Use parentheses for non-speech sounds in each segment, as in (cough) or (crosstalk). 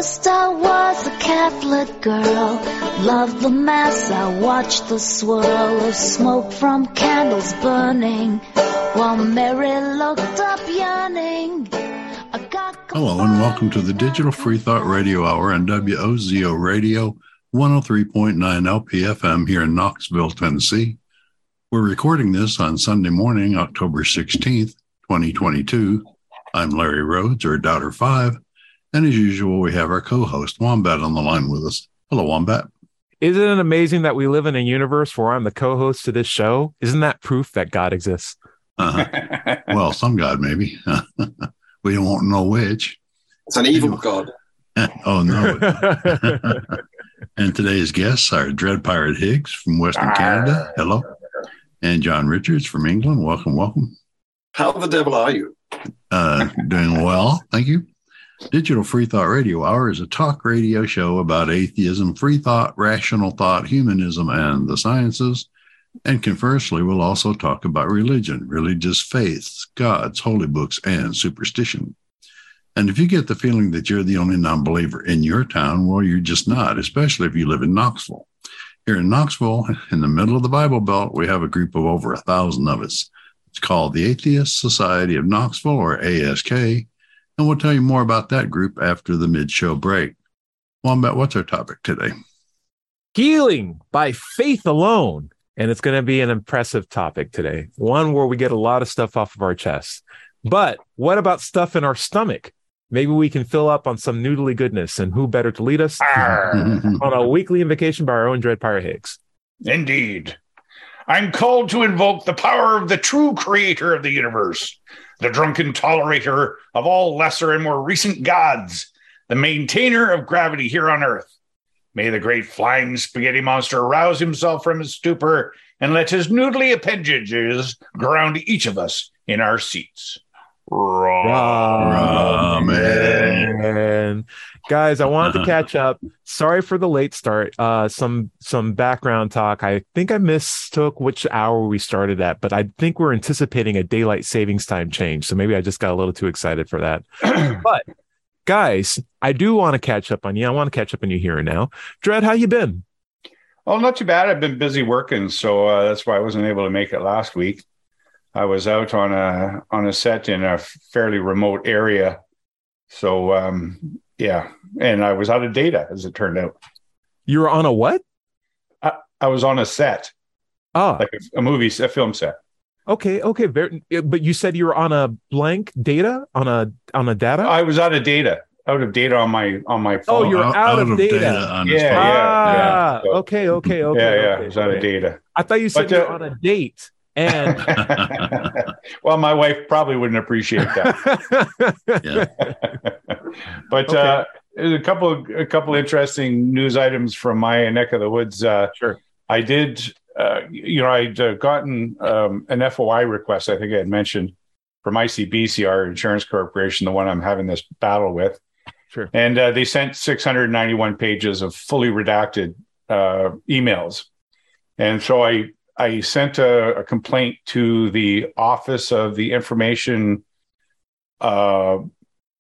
First I was a Catholic girl, loved the mass, I watched the swirl of smoke from candles burning, while Mary looked up yearning. I got Hello, and welcome to the Digital Free Thought Radio Hour on WOZO Radio 103.9 LPFM here in Knoxville, Tennessee. We're recording this on Sunday morning, October 16th, 2022. I'm Larry Rhodes, or Doubter 5, and as usual, we have our co host, Wombat, on the line with us. Hello, Wombat. Isn't it amazing that we live in a universe where I'm the co-host to this show? Isn't that proof that God exists? Uh-huh. (laughs) well, some God, maybe. (laughs) we don't know which. It's an evil god. oh, no. (laughs) and today's guests are Dread Pirate Higgs from Western Canada. Hello. And John Richards from England. Welcome, welcome. How the devil are you? Uh, doing well. Thank you. Digital Free Thought Radio Hour is a talk radio show about atheism, free thought, rational thought, humanism, and the sciences. And conversely, we'll also talk about religion, religious faiths, gods, holy books, and superstition. And if you get the feeling that you're the only non believer in your town, well, you're just not, especially if you live in Knoxville. Here in Knoxville, (laughs) in the middle of the Bible Belt, we have a group of over a thousand of us. It's called the Atheist Society of Knoxville, or ASK. And we'll tell you more about that group after the mid show break. Wombat, what's our topic today? Healing by faith alone. And it's going to be an impressive topic today, one where we get a lot of stuff off of our chest. But what about stuff in our stomach? Maybe we can fill up on some noodly goodness. And who better to lead us on a weekly invocation by our own Dread Pirate Higgs? Indeed. I'm called to invoke the power of the true creator of the universe, the drunken tolerator of all lesser and more recent gods, the maintainer of gravity here on Earth. May the great flying spaghetti monster rouse himself from his stupor and let his noodly appendages ground each of us in our seats. Ramen. Guys, I wanted to (laughs) catch up. Sorry for the late start. Uh, some some background talk. I think I mistook which hour we started at, but I think we're anticipating a daylight savings time change. So maybe I just got a little too excited for that. (clears throat) but guys, I do want to catch up on you. I want to catch up on you here and now. Dread, how you been? Oh, not too bad. I've been busy working, so uh, that's why I wasn't able to make it last week. I was out on a on a set in a fairly remote area, so um, yeah, and I was out of data as it turned out. You were on a what? I, I was on a set, Oh, like a, a movie, a film set. Okay, okay. Very, but you said you were on a blank data on a on a data. I was out of data, out of data on my on my phone. Oh, you're out of data. on Yeah, his phone. ah, yeah. So- okay, okay, okay. yeah, yeah, okay, I was out of data. I thought you said But, you uh, were on a date. And (laughs) well, my wife probably wouldn't appreciate that. (laughs) yeah. (laughs) but Okay. uh, there's a couple of a couple interesting news items from my neck of the woods. Uh, Sure. I did, uh, you know, I'd uh, gotten um, an FOI request. I think I had mentioned from ICBC, our insurance corporation, the one I'm having this battle with, sure. and uh, they sent 691 pages of fully redacted uh, emails, and so I I sent a, a complaint to the Office of the Information uh,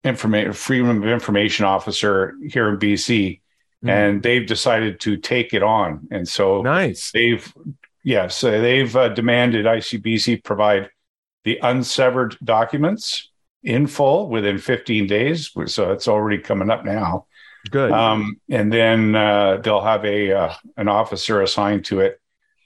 Information Freedom of Information Officer here in BC, Mhm. and they've decided to take it on, and so Nice. they've yes they've uh, demanded ICBC provide the unsevered documents in full within 15 days. So it's already coming up now. Good. Um, and then uh, they'll have a uh, an officer assigned to it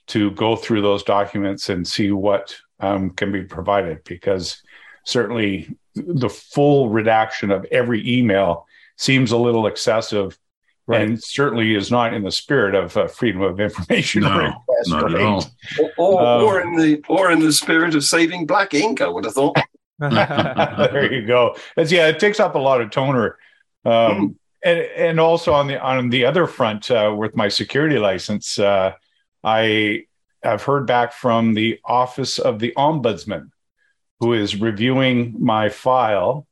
to go through those documents and see what um, can be provided. Because certainly the full redaction of every email seems a little excessive, Right. and certainly is not in the spirit of uh, freedom of information. No, request, not at all. Or, or, Um, or in the or in the spirit of saving black ink, I would have thought. (laughs) (laughs) there you go. That's, yeah, it takes up a lot of toner. Um, and and also on the on the other front, uh, with my security license, uh, I have heard back from the Office of the Ombudsman, who is reviewing my file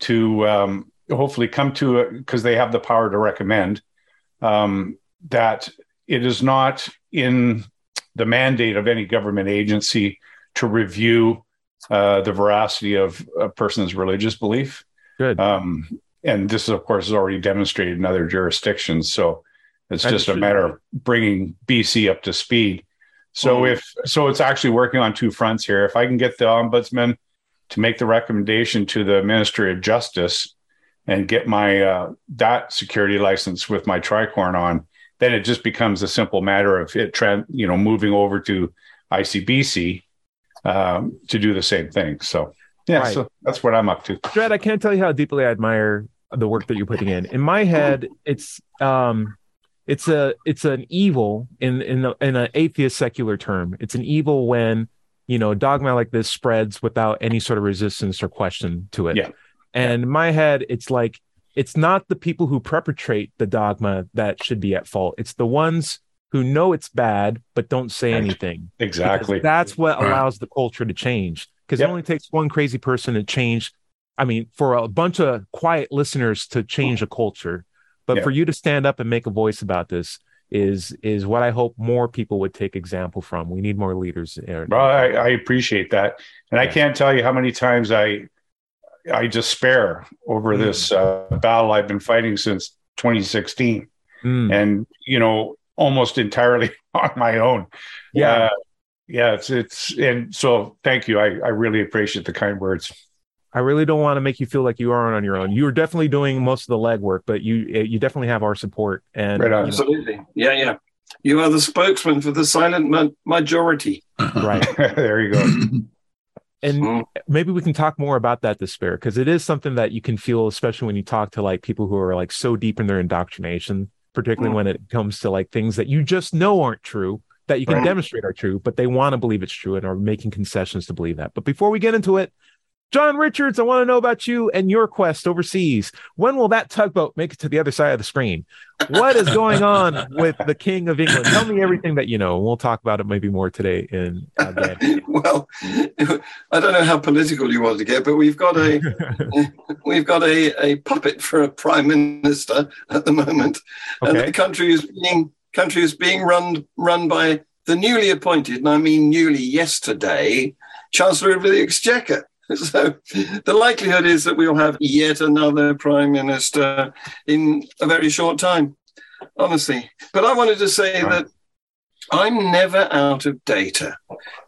to um, hopefully come to because they have the power to recommend um, that it is not in the mandate of any government agency to review uh, the veracity of a person's religious belief. Good. Um, and this, of course, is already demonstrated in other jurisdictions. So it's just a matter of bringing BC up to speed. So if so, it's actually working on two fronts here. If I can get the ombudsman to make the recommendation to the Ministry of Justice and get my uh, that security license with my tricorn on, then it just becomes a simple matter of it, tran you know, moving over to ICBC um, to do the same thing. So yeah, Right. so that's what I'm up to. Dread, I can't tell you how deeply I admire the work that you're putting in. In my head, it's um it's a it's an evil in in a, in an atheist secular term. It's an evil when you know dogma like this spreads without any sort of resistance or question to it. Yeah. And in my head, it's like it's not the people who perpetrate the dogma that should be at fault. It's the ones who know it's bad but don't say anything. Exactly. That's what allows the culture to change. Because Yep. it only takes one crazy person to change. I mean, for a bunch of quiet listeners to change a culture, but Yeah. for you to stand up and make a voice about this is is what I hope more people would take example from. We need more leaders. Aaron. Well, I, I appreciate that, and I can't tell you how many times I I despair over Mm. this uh, battle I've been fighting since 2016, Mm. and you know, almost entirely (laughs) on my own. Yeah. Uh, yeah. It's it's and so thank you. I I really appreciate the kind words. I really don't want to make you feel like you aren't on your own. You're definitely doing most of the legwork, but you you definitely have our support. And Right on. Absolutely. Yeah, yeah. You are the spokesman for the silent ma- majority. right. (laughs) there you go. (laughs) and Mm. maybe we can talk more about that despair because it is something that you can feel especially when you talk to like people who are like so deep in their indoctrination particularly Mm. when it comes to like things that you just know aren't true that you can Right. demonstrate are true but they want to believe it's true and are making concessions to believe that but before we get into it john richards i want to know about you and your quest overseas. When will that tugboat make it to the other side of the screen? What is going on with the king of england? Tell me everything that you know and we'll talk about it maybe more today in uh, (laughs) well, (laughs) I don't know how political you want to get, but we've got a (laughs) we've got a, a puppet for a prime minister at the moment, and the country is being country is being run run by the newly appointed, and I mean newly yesterday, Chancellor of the Exchequer. (laughs) So the likelihood is that we'll have yet another prime minister in a very short time, honestly. But I wanted to say Right. that I'm never out of data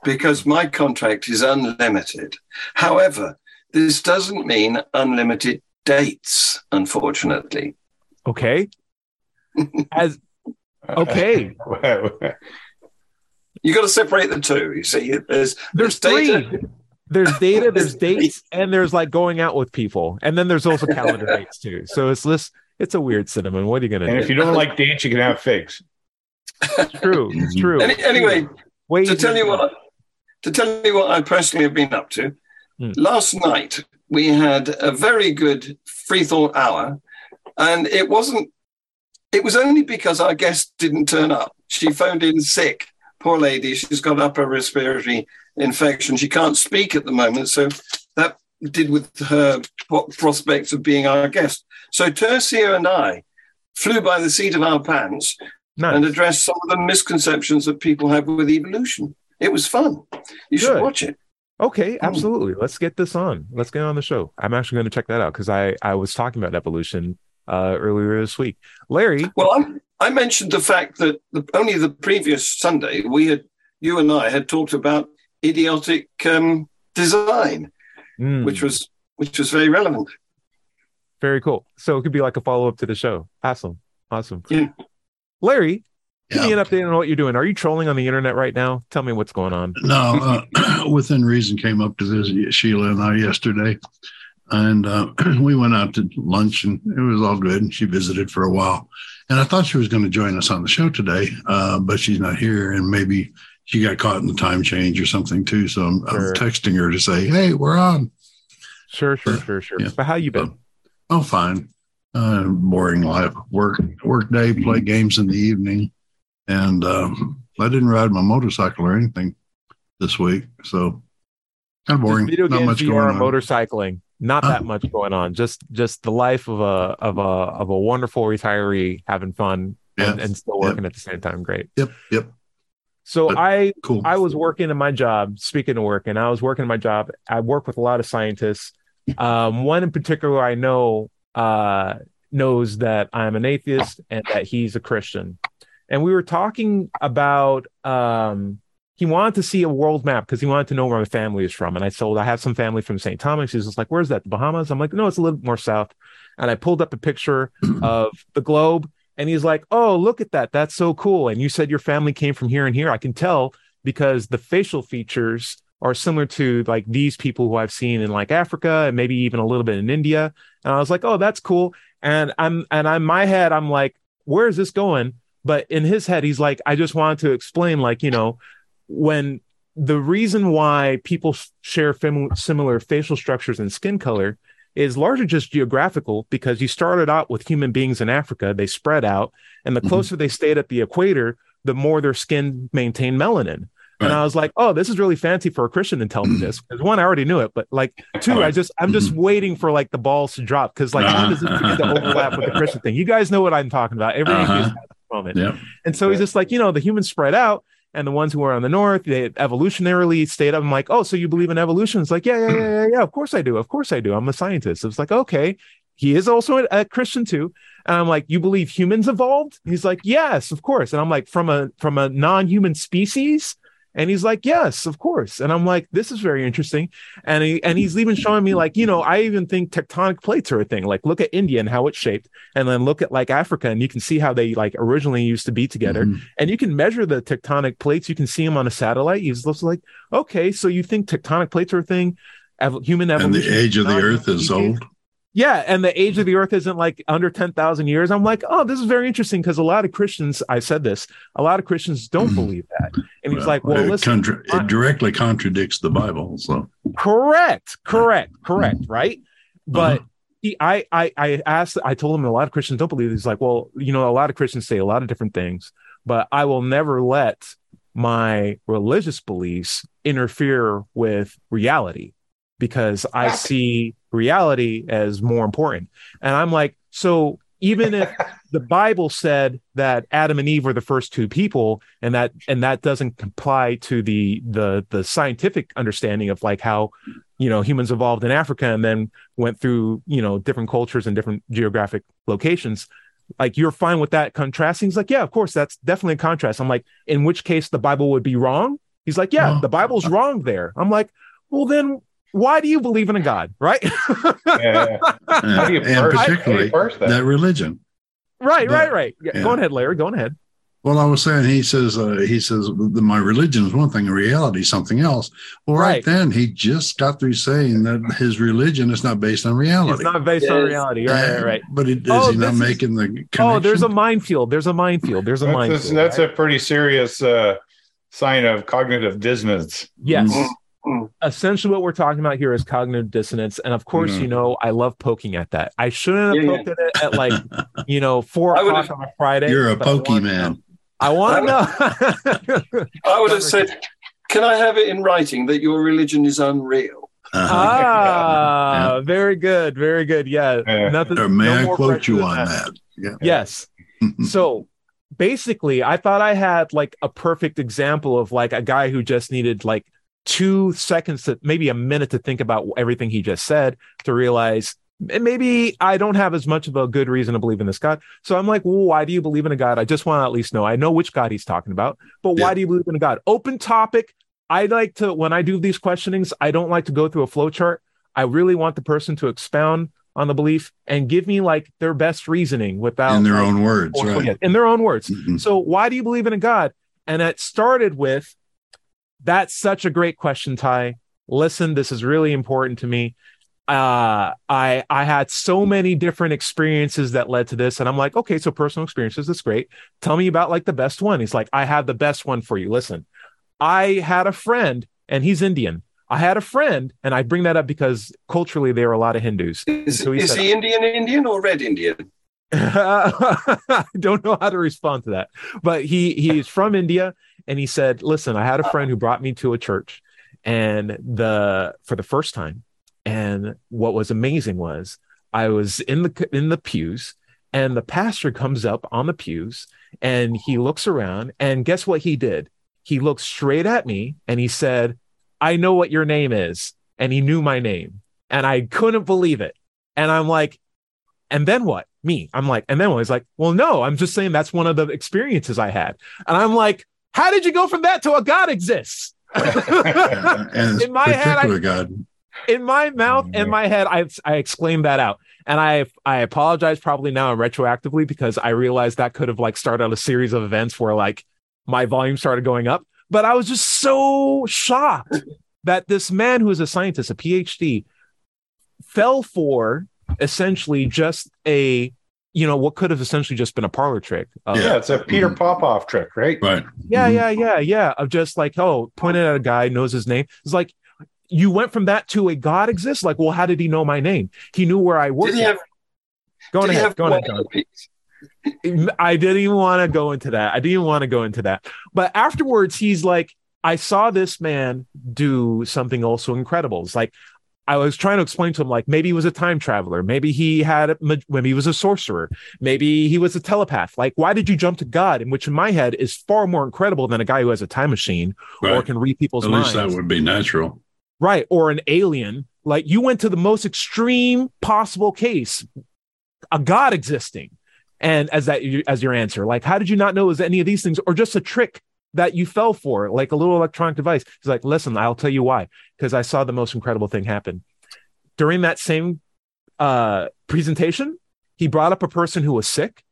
because my contract is unlimited. However, this doesn't mean unlimited dates, unfortunately. okay (laughs) as okay You got to separate the two. You see, there's there's data. three there's data there's (laughs) There's dates and there's like going out with people and then there's also calendar (laughs) dates too so it's this it's a weird cinnamon what are you gonna and do if you don't like dates, you can have figs. it's true it's true Any, anyway, Way to tell you what, I, to tell you what I personally have been up to. Hmm. Last night we had a very good free thought hour, and it wasn't. It was only because our guest didn't turn up. She phoned in sick. Poor lady. She's got upper respiratory infection. She can't speak at the moment, so that did with her prospects of being our guest. So Tercio and I flew by the seat of our pants Nice. and address some of the misconceptions that people have with evolution. It was fun. You should watch it. Okay, absolutely. Let's get this on. Let's get on the show. I'm actually going to check that out because I I was talking about evolution uh, earlier this week. Larry, Well, I'm, I mentioned the fact that the, only the previous Sunday we had, you and I had talked about idiotic um, design, mm, which was which was very relevant. very cool. So it could be like a follow up to the show. Awesome, awesome. Yeah. Larry, give me Yeah. an update on what you're doing. Are you trolling on the internet right now? Tell me what's going on. No, uh, (clears throat) within reason came up to visit Sheila and I yesterday, and uh, (clears throat) we went out to lunch, and it was all good. And she visited for a while, and I thought she was going to join us on the show today, uh, but she's not here, and maybe she got caught in the time change or something too. So I'm, Sure. I'm texting her to say, "Hey, we're on." Sure, sure, sure, sure. Yeah. But how you been? Oh, fine. Uh, boring life. Work, work day, play games in the evening. And um, I didn't ride my motorcycle or anything this week. So kind of boring. Video Not games, much VR, going on. motorcycling. Not that much going on. Just just the life of a of a of a wonderful retiree having fun and, and still working at the same time. Great. Yep. Yep. So But- I Cool. I was working in my job, speaking of work, and I was working in my job. I work with a lot of scientists. Um, one in particular I know uh, knows that I'm an atheist and that he's a Christian. And we were talking about um, he wanted to see a world map because he wanted to know where my family is from. And I told I have some family from St. Thomas. He's just like, Where's that? The Bahamas? I'm like, No, it's a little more south. And I pulled up a picture (clears throat) of the globe and he's like, Oh, look at that. That's so cool. And you said your family came from here and here. I can tell because the facial features are similar to like these people who I've seen in like Africa and maybe even a little bit in India. And I was like, Oh, that's cool. And I'm, and I'm, my head, I'm like, Where is this going? But in his head, he's like, I just wanted to explain, like, you know, when the reason why people share fam- similar facial structures and skin color is largely just geographical because you started out with human beings in Africa, they spread out, and the Mhm. closer they stayed at the equator, the more their skin maintained melanin. And I was like, oh, this is really fancy for a Christian to tell me this. (clears throat) Because one, I already knew it, but like two, I just I'm just waiting for like the balls to drop because like when does it begin to (laughs) overlap with the Christian thing? You guys know what I'm talking about. Every Uh-huh. atheist has this moment. Yep. And so he's just like, you know, the humans spread out, and the ones who are on the north, they evolutionarily stayed up. I'm like, oh, so you believe in evolution? It's like, yeah, yeah, yeah, yeah, yeah. Of course I do. Of course I do. I'm a scientist. It's like, okay. He is also a, a Christian too. And I'm like, you believe humans evolved? He's like, yes, of course. And I'm like, from a from a non-human species? And he's like, yes, of course. And I'm like, this is very interesting. And he and he's even showing me like, you know, I even think tectonic plates are a thing. Like, look at India and how it's shaped, and then look at like Africa, and you can see how they like originally used to be together Mhm. and you can measure the tectonic plates. You can see them on a satellite. He's just like, okay, so you think tectonic plates are a thing? Ev- human And the age of the earth is old. Yeah, and the age of the earth isn't like under 10,000 years. I'm like, oh, this is very interesting because a lot of Christians, I said this, a lot of Christians don't Mhm. believe that. And he's like, well, it, listen, contra- it directly contradicts the Bible. So correct, correct, correct, right? But Uh-huh. he, I, I, I asked, I told him a lot of Christians don't believe. He's like, well, you know, a lot of Christians say a lot of different things, but I will never let my religious beliefs interfere with reality because I see reality as more important. And I'm like, so even if (laughs) the Bible said that Adam and Eve were the first two people, and that and that doesn't comply to the the the scientific understanding of like how you know humans evolved in Africa and then went through you know different cultures and different geographic locations. Like you're fine with that contrasting? He's like, yeah, of course, that's definitely a contrast. I'm like, in which case the Bible would be wrong? He's like, yeah, oh. the Bible's wrong there. I'm like, well then why do you believe in a God, right? Yeah. How do you and parse- how you particularly parse that? that religion. right, But- right, right. Yeah, yeah. Go ahead, Larry. Go ahead. Well, I was saying, he says, uh, he says, my religion is one thing, reality is something else. Well, right. Right. then, he just got through saying that his religion is not based on reality. It's not based on Yes. reality. Right, right, right. But it, is Oh, he not is- making the connection? Oh, there's a minefield. There's a minefield. There's a That's, minefield. a, that's right? a pretty serious uh, sign of cognitive dissonance. yes. Mm, mm. Essentially, what we're talking about here is cognitive dissonance, and of course, Mhm. you know, I love poking at that. I shouldn't have Yeah, poked at it at like (laughs) you know four I o'clock on a Friday. You're a but I want to know. I want to know. I would have (laughs) said, can I have it in writing that your religion is unreal? Uh-huh. (laughs) ah, very good, very good. Yeah, Yeah. nothing. or may no I quote you on that. that? Yeah. Yes. so basically i thought i had like a perfect example of like a guy who just needed like two seconds to maybe a minute to think about everything he just said to realize "Eh, maybe i don't have as much of a good reason to believe in this god so i'm like well why do you believe in a god i just want to at least know i know which god he's talking about but why do you believe in a god open topic i like to when i do these questionings i don't like to go through a flow chart i really want the person to expound on the belief and give me like their best reasoning without In their own words, right? in their own words. Mhm. So why do you believe in a God? And it started with that's such a great question, Ty. Listen, this is really important to me. Uh, I I had so many different experiences that led to this, and I'm like, okay, so personal experiences, that's great. Tell me about like the best one. He's like, I have the best one for you. Listen, I had a friend, and he's Indian. I had a friend, and I bring that up because culturally there are a lot of Hindus. Is, So he is said- he Indian Indian or red Indian? (laughs) I don't know how to respond to that. But he he's from India and he said, "Listen, I had a friend who brought me to a church and the for the first time and what was amazing was I was in the in the pews And the pastor comes up on the pews and he looks around. And guess what he did? He looked straight at me and he said, I know what your name is. And he knew my name. And I couldn't believe it. And I'm like, and then what? Me. I'm like, and then what? He's like, well, no, I'm just saying that's one of the experiences I had. And I'm like, how did you go from that to a God exists? (laughs) In my head, I- God. in my mouth and my head i i exclaimed that out and i i apologize probably now retroactively because i realized that could have like started a series of events where like my volume started going up but i was just so shocked that this man who is a scientist a phd fell for essentially just a you know what could have essentially just been a parlor trick of, Yeah, it's a Peter Mhm. Popoff trick, right? Right. yeah, Mhm. yeah, yeah, yeah. Of just like, oh, pointing at a guy, knows his name. It's like you went from that to a God exists. Like, well, how did he know my name? He knew where I worked. Did have, Go did ahead. have Go ahead, I didn't even want to go into that. I didn't even want to go into that. But afterwards, he's like, I saw this man do something also incredible. It's like I was trying to explain to him, like maybe he was a time traveler, maybe he had, maybe he was a sorcerer, maybe he was a telepath. Like, why did you jump to God? In which, in my head, is far more incredible than a guy who has a time machine or can read people's At least minds, that would be natural. right? Or an alien. Like, you went to the most extreme possible case, a God existing and as that as your answer like how did you not know it was any of these things or just a trick that you fell for like a little electronic device. He's like listen i'll tell you why. Because i saw the most incredible thing happen. During that same uh presentation he brought up a person who was sick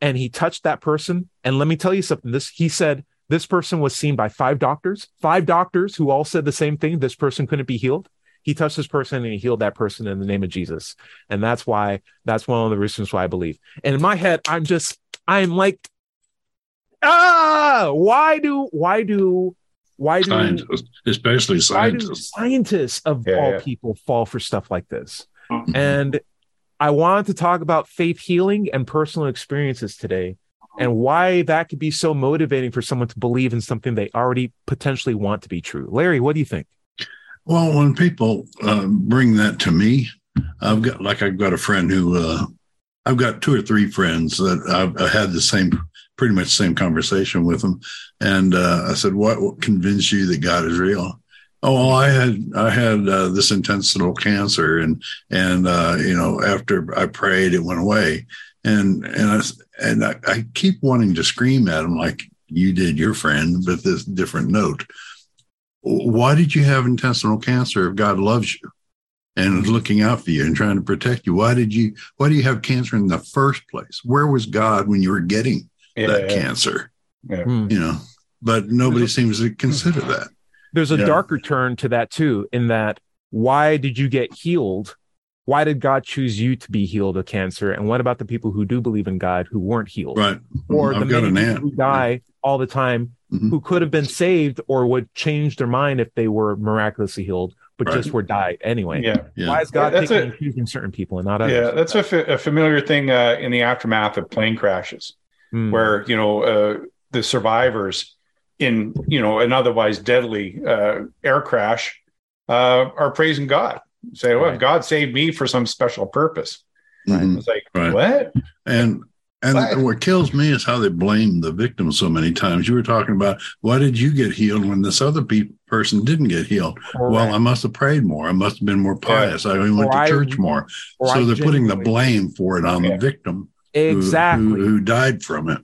and he touched that person. And let me tell you something. This he said this person was seen by five doctors. Five doctors who all said the same thing. This person couldn't be healed. He touched this person and he healed that person in the name of jesus. And that's why that's one of the reasons why i believe. And in my head i'm just i'm like ah why do why do why do Scientists, especially why do scientists. scientists of Yeah, all yeah. people fall for stuff like this and I wanted to talk about faith healing and personal experiences today and why that could be so motivating for someone to believe in something they already potentially want to be true. Larry, what do you think? Well, when people uh, bring that to me, I've got like I've got a friend who uh, I've got two or three friends that I've I had the same, pretty much same conversation with them, and uh, I said, "What, what convinced you that God is real?" Oh, I had I had uh, this intestinal cancer, and and uh, you know after I prayed, it went away, and and I and I, I keep wanting to scream at him like you did your friend, but this different note why did you have intestinal cancer if God loves you and is looking out for you and trying to protect you? Why did you why do you have cancer in the first place? Where was God when you were getting Yeah, that yeah. cancer? Hmm. You know, but nobody seems to consider that. There's a Yeah. darker turn to that too, in that why did you get healed? Why did God choose you to be healed of cancer? And what about the people who do believe in God who weren't healed? Right. Or the I've got many an aunt. who die all the time Mhm. who could have been saved or would change their mind if they were miraculously healed, but Right. just were died anyway. Yeah, Yeah. Why is God That's picking a- and choosing certain people and not others? yeah, that's a, fa- a familiar thing uh, in the aftermath of plane crashes, Hmm. where you know uh, the survivors in you know an otherwise deadly uh, air crash uh, are praising God, say, "Well, Right. God saved me for some special purpose." Mhm. It's like, Right. what? And and What? what kills me is how they blame the victim so many times. You were talking about why did you get healed when this other pe- person didn't get healed? Well, I must have prayed more. I must have been more pious. I went Or to I- church more. So I they're putting the blame for it on Yeah. the victim who- exactly who, who died from it.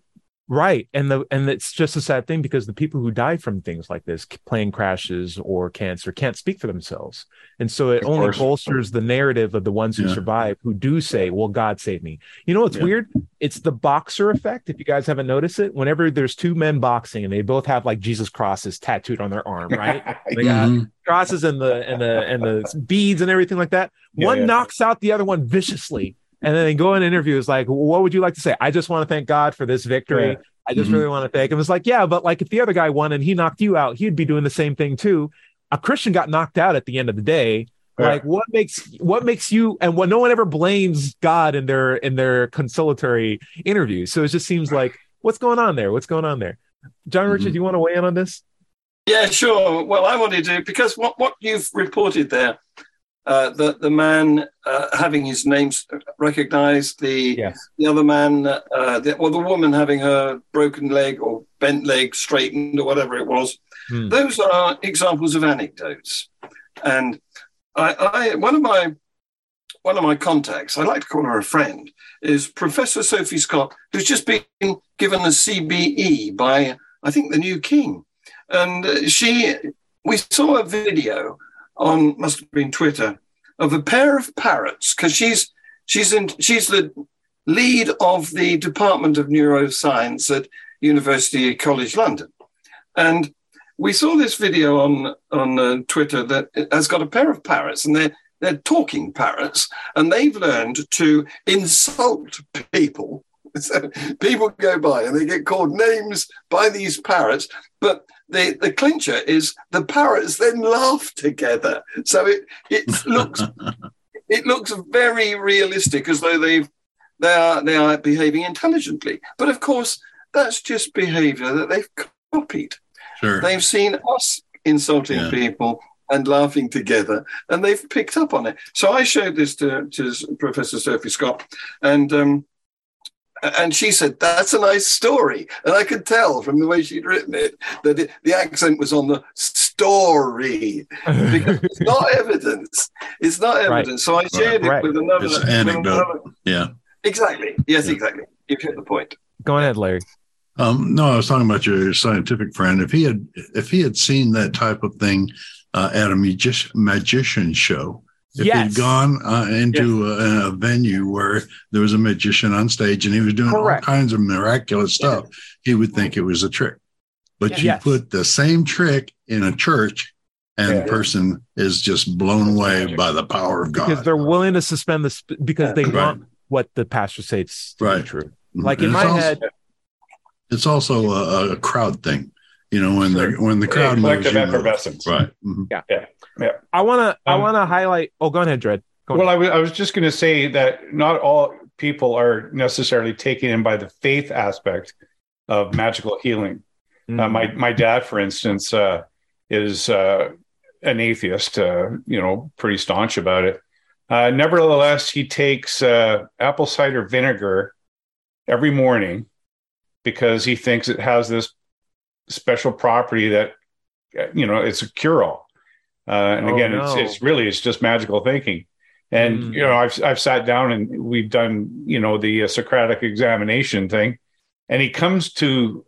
right and the and it's just a sad thing because the people who die from things like this plane crashes or cancer can't speak for themselves and so it Of only course. bolsters the narrative of the ones who Yeah. survive who do say well god saved me you know what's Yeah. weird it's the boxer effect if you guys haven't noticed it whenever there's two men boxing and they both have like jesus crosses tattooed on their arm right (laughs) they got Mhm. crosses and the and the and the beads and everything like that. Yeah, one knocks out the other one viciously, and then they go in interviews like, "What would you like to say?" I just want to thank God for this victory. Yeah. I just Mhm. really want to thank him. It's like, yeah, but like if the other guy won and he knocked you out, he'd be doing the same thing too. A Christian got knocked out at the end of the day. Yeah. Like what makes what makes you and what no one ever blames God in their in their consolatory interviews. So it just seems like what's going on there? What's going on there? John Richard, Mhm. do you want to weigh in on this? Yeah, sure. Well, I wanted to do because what what you've reported there uh, the the man uh, having his name recognized, the Yes. the other man, uh, the, well, the woman having her broken leg or bent leg straightened or whatever it was. Hmm. Those are examples of anecdotes, and I, I one of my one of my contacts, I like to call her a friend, is Professor Sophie Scott, who's just been given a CBE by I think the new king, and uh, she we saw a video on must have been Twitter of a pair of parrots because she's she's in she's the lead of the Department of Neuroscience at University College London, and we saw this video on on uh, Twitter that has got a pair of parrots and they're they're talking parrots and they've learned to insult people. (laughs) So people go by and they get called names by these parrots, but the, the clincher is the parrots then laugh together. So it it looks (laughs) it looks very realistic as though they've they are they are behaving intelligently. But of course, that's just behavior that they've copied. Sure. They've seen us insulting Yeah. people and laughing together, and they've picked up on it. So I showed this to, to Professor Sophie Scott, and um, and she said that's a nice story, and I could tell from the way she'd written it that it, the accent was on the story because it's (laughs) not evidence. It's not Right. evidence. So I shared Right. it with another. It's with anecdote. another- Yeah. Exactly. Yes, Yeah. exactly. You've hit the point. Go ahead, Larry. Um, no, I was talking about your scientific friend. If he had, if he had seen that type of thing uh, at a magic, magician show, if Yes. he'd gone uh, into a, a venue where there was a magician on stage and he was doing Correct. all kinds of miraculous stuff, he would think it was a trick. But you Yes. put the same trick in a church, and Yeah. the person is just blown away by the power of God. Because they're willing to suspend this because they Right. want what the pastor says to Right. be true. Like in my it's also, head, it's also a, a crowd thing. You know, when the when the crowd moves, collective you effervescence. right? Mhm. I want to I Um, want to highlight. Oh, go ahead, Dread. Go Well, ahead. I was- I was just going to say that not all people are necessarily taken in by the faith aspect of magical healing. Mm. Uh, my my dad, for instance, uh, is uh, an atheist. Uh, you know, pretty staunch about it. Uh, nevertheless, he takes uh, apple cider vinegar every morning because he thinks it has this special property that uh, you know it's a cure all. Uh, and Oh, again, no. it's it's really it's just magical thinking. And Mm. you know, I've I've sat down and we've done you know the uh, Socratic examination thing, and he comes to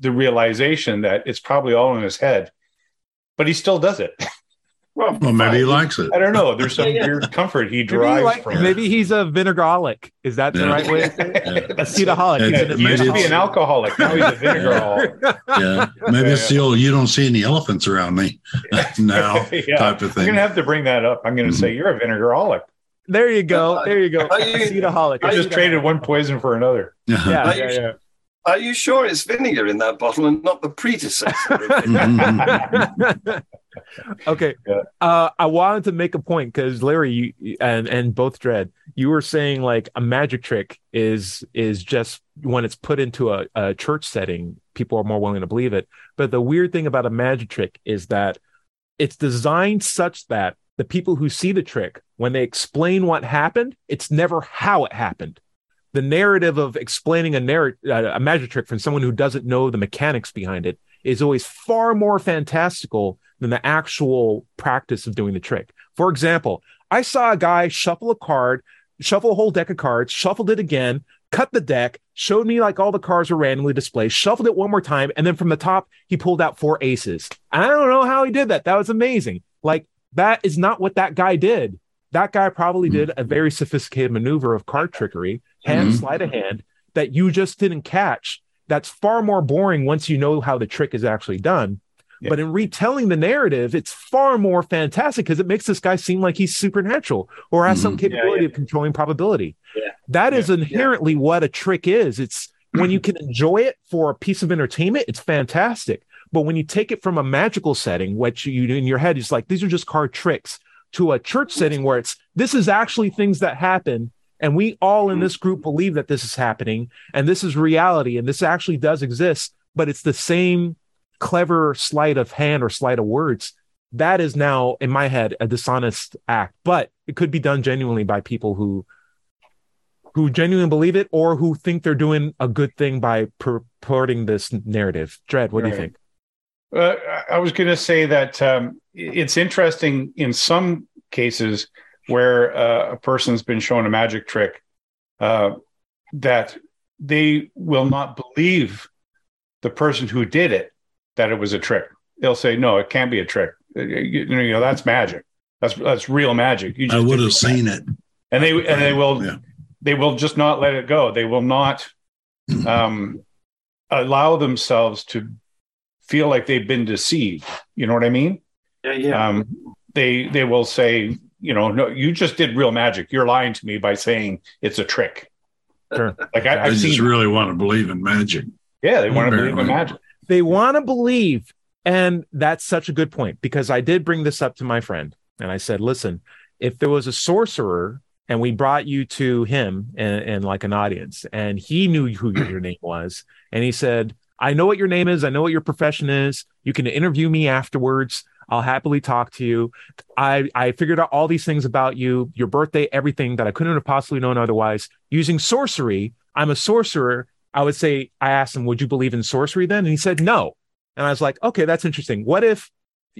the realization that it's probably all in his head, but he still does it. (laughs) Well, Well, maybe he likes it. I don't know. There's some (laughs) weird comfort he maybe, derives like- from maybe he's a vinegarolic. Is that the right way? to say it? it. (laughs) Acetaholic. He's Yeah, an he used to be Maybe an alcoholic. Now he's a vinegaraholic. (laughs) Yeah, maybe it's the old "you don't see any elephants around me" now yeah. type of thing. I'm thing. gonna have to bring that up. I'm gonna say mm-hmm. you're a vinegaraholic. There you go. Uh, there you go. Are you- Acetaholic. I just traded one poison for another. Yeah, Are yeah, you- yeah. Are you sure it's vinegar in that bottle and not the predecessor? (laughs) (laughs) Okay. Yeah. Uh, I wanted to make a point because Larry you, and and both Dread, you were saying like a magic trick is is just when it's put into a, a church setting, people are more willing to believe it. But the weird thing about a magic trick is that it's designed such that the people who see the trick, when they explain what happened, it's never how it happened. The narrative of explaining a narrative, uh, a magic trick from someone who doesn't know the mechanics behind it is always far more fantastical than the actual practice of doing the trick. For example, I saw a guy shuffle a card, shuffle a whole deck of cards, shuffled it again, cut the deck, showed me like all the cards were randomly displayed, shuffled it one more time, and then from the top, he pulled out four aces. I don't know how he did that. That was amazing. Like, that is not what that guy did. That guy probably did a very sophisticated maneuver of card trickery, hand Mhm. sleight of hand, that you just didn't catch. That's far more boring once you know how the trick is actually done. Yeah. But in retelling the narrative, it's far more fantastic because it makes this guy seem like he's supernatural or has some Mhm. capability of controlling probability. Yeah. That is inherently what a trick is. It's when you (clears throat) can enjoy it for a piece of entertainment, it's fantastic. But when you take it from a magical setting, which you in your head is like these are just card tricks, to a church mm-hmm. setting where it's this is actually things that happen, and we all in mm-hmm. this group believe that this is happening, and this is reality, and this actually does exist, but it's the same clever sleight of hand or sleight of words. that is now in my head a dishonest act, but it could be done genuinely by people who who genuinely believe it or who think they're doing a good thing by purporting this narrative. Dread, what right. do you think? Uh, I was going to say that um, it's interesting in some cases where uh, a person's been shown a magic trick uh, that they will not believe the person who did it that it was a trick. They'll say, "No, it can't be a trick. Uh, you, you know, that's magic. That's that's real magic." You I would have seen it, and they and they will yeah. they will just not let it go. They will not (clears throat) um, allow themselves to feel like they've been deceived. You know what I mean? Yeah, yeah. Um, they they will say, you know, no, you just did real magic. You're lying to me by saying it's a trick. Sure. Like I, I just really want to believe in magic. Yeah, they want to believe in magic. They want to believe, and that's such a good point because I did bring this up to my friend, and I said, "Listen, if there was a sorcerer and we brought you to him and, and like an audience, and he knew who your name was, and he said." I know what your name is. I know what your profession is. You can interview me afterwards. I'll happily talk to you. I, I figured out all these things about you, your birthday, everything that I couldn't have possibly known otherwise. Using sorcery, I'm a sorcerer. I would say, I asked him, Would you believe in sorcery then? And he said, No. And I was like, Okay, that's interesting. What if,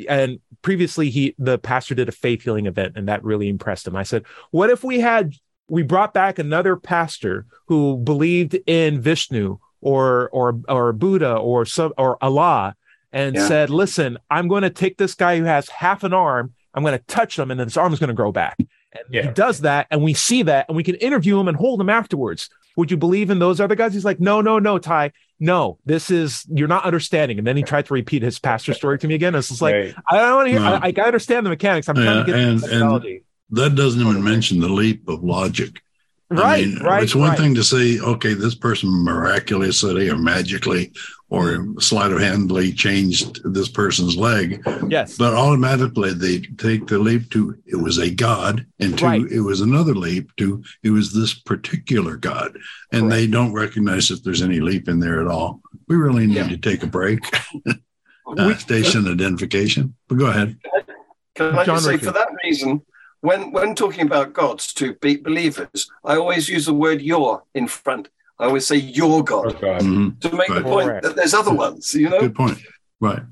and previously he, the pastor did a faith healing event and that really impressed him. I said, What if we had, we brought back another pastor who believed in Vishnu or, or, or Buddha or some, or Allah and yeah. said, listen, I'm going to take this guy who has half an arm, I'm going to touch him, and then his arm is going to grow back. And yeah. he does that, and we see that, and we can interview him and hold him afterwards. Would you believe in those other guys? He's like, no, no, no, Ty. No, this is you're not understanding. And then he tried to repeat his pastor story to me again. It's just like right. I don't want to hear. No. I, I understand the mechanics. I'm yeah, trying to get and, the And that doesn't even mention the leap of logic. Right, I mean, right. It's one right. thing to say, okay, this person miraculously or magically or sleight of handly changed this person's leg. Yes. But automatically they take the leap to it was a god, and to right. it was another leap to it was this particular god. And Correct. they don't recognize if there's any leap in there at all. We really need yeah. to take a break. (laughs) uh, station identification. But go ahead. Can I just say, for that reason, when when talking about gods to be believers, I always use the word "your" in front. I always say "your God" mm-hmm. to make right. the point that there's other ones. You know, good point. Right,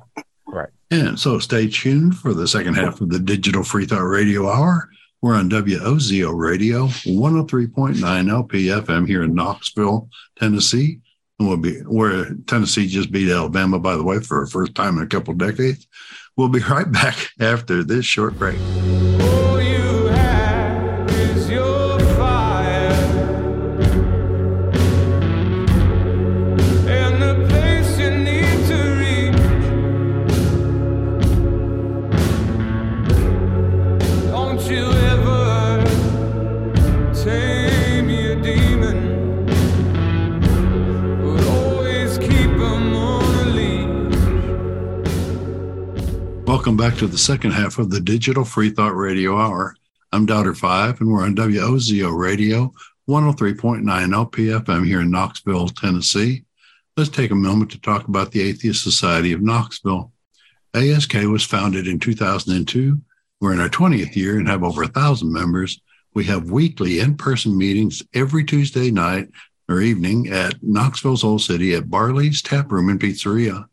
right. And so, stay tuned for the second half of the Digital Free Thought Radio Hour. We're on WOZO Radio, 103.9 LPFM here in Knoxville, Tennessee. And we'll be where Tennessee just beat Alabama, by the way, for the first time in a couple of decades. We'll be (laughs) right back after this short break. Welcome back to the second half of the Digital Free Thought Radio Hour. I'm Doubter 5, and we're on WOZO Radio, 103.9 LPFM here in Knoxville, Tennessee. Let's take a moment to talk about the Atheist Society of Knoxville. ASK was founded in 2002. We're in our 20th year and have over a thousand members. We have weekly in-person meetings every Tuesday night or evening at Knoxville's Old City at Barley's Tap Room and Pizzeria.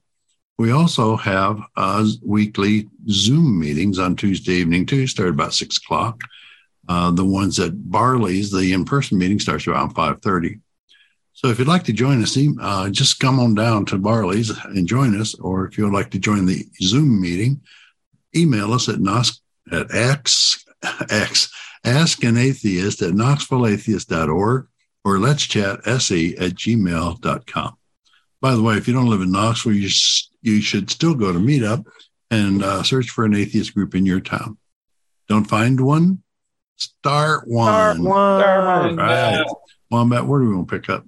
We also have uh, weekly Zoom meetings on Tuesday evening too, start about six o'clock. Uh, the ones at Barley's, the in-person meeting starts around five thirty. So if you'd like to join us, uh, just come on down to Barley's and join us. Or if you'd like to join the Zoom meeting, email us at nos at x x ask an atheist at knoxvilleatheist.org or let's chat se at gmail.com. By the way, if you don't live in Knoxville, you you should still go to Meetup and uh, search for an atheist group in your town. Don't find one? Start one. Start one. Start one. Right. Wombat, where do we want to pick up?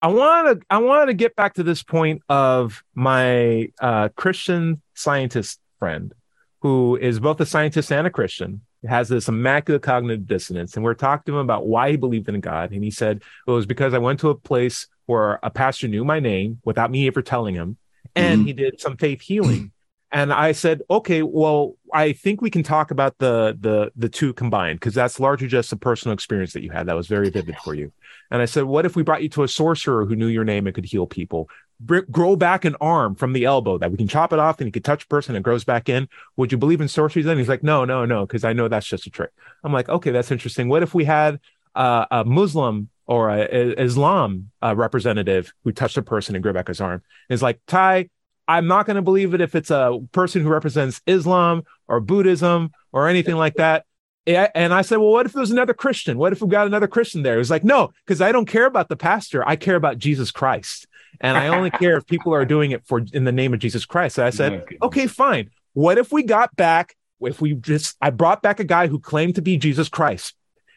I want to I want to get back to this point of my uh, Christian scientist friend, who is both a scientist and a Christian, has this immaculate cognitive dissonance, and we're talking to him about why he believed in God, and he said it was because I went to a place where a pastor knew my name without me ever telling him, and mm-hmm. he did some faith healing. (clears throat) And I said, okay, well, I think we can talk about the the the two combined because that's largely just a personal experience that you had that was very vivid for you. And I said, what if we brought you to a sorcerer who knew your name and could heal people? Br- grow back an arm from the elbow that we can chop it off and you could touch a person and it grows back in. Would you believe in sorcery then? He's like, no, no, no, because I know that's just a trick. I'm like, okay, that's interesting. What if we had uh, a Muslim or a, a Islam uh, representative who touched a person in his arm? It's like, Ty, I'm not going to believe it if it's a person who represents Islam or Buddhism or anything like that. And I said, well, what if there's another Christian? What if we got another Christian there? It was like, no, because I don't care about the pastor. I care about Jesus Christ. And I only care if people are doing it for in the name of Jesus Christ. And I said, okay, fine. What if we got back, if we just, I brought back a guy who claimed to be Jesus Christ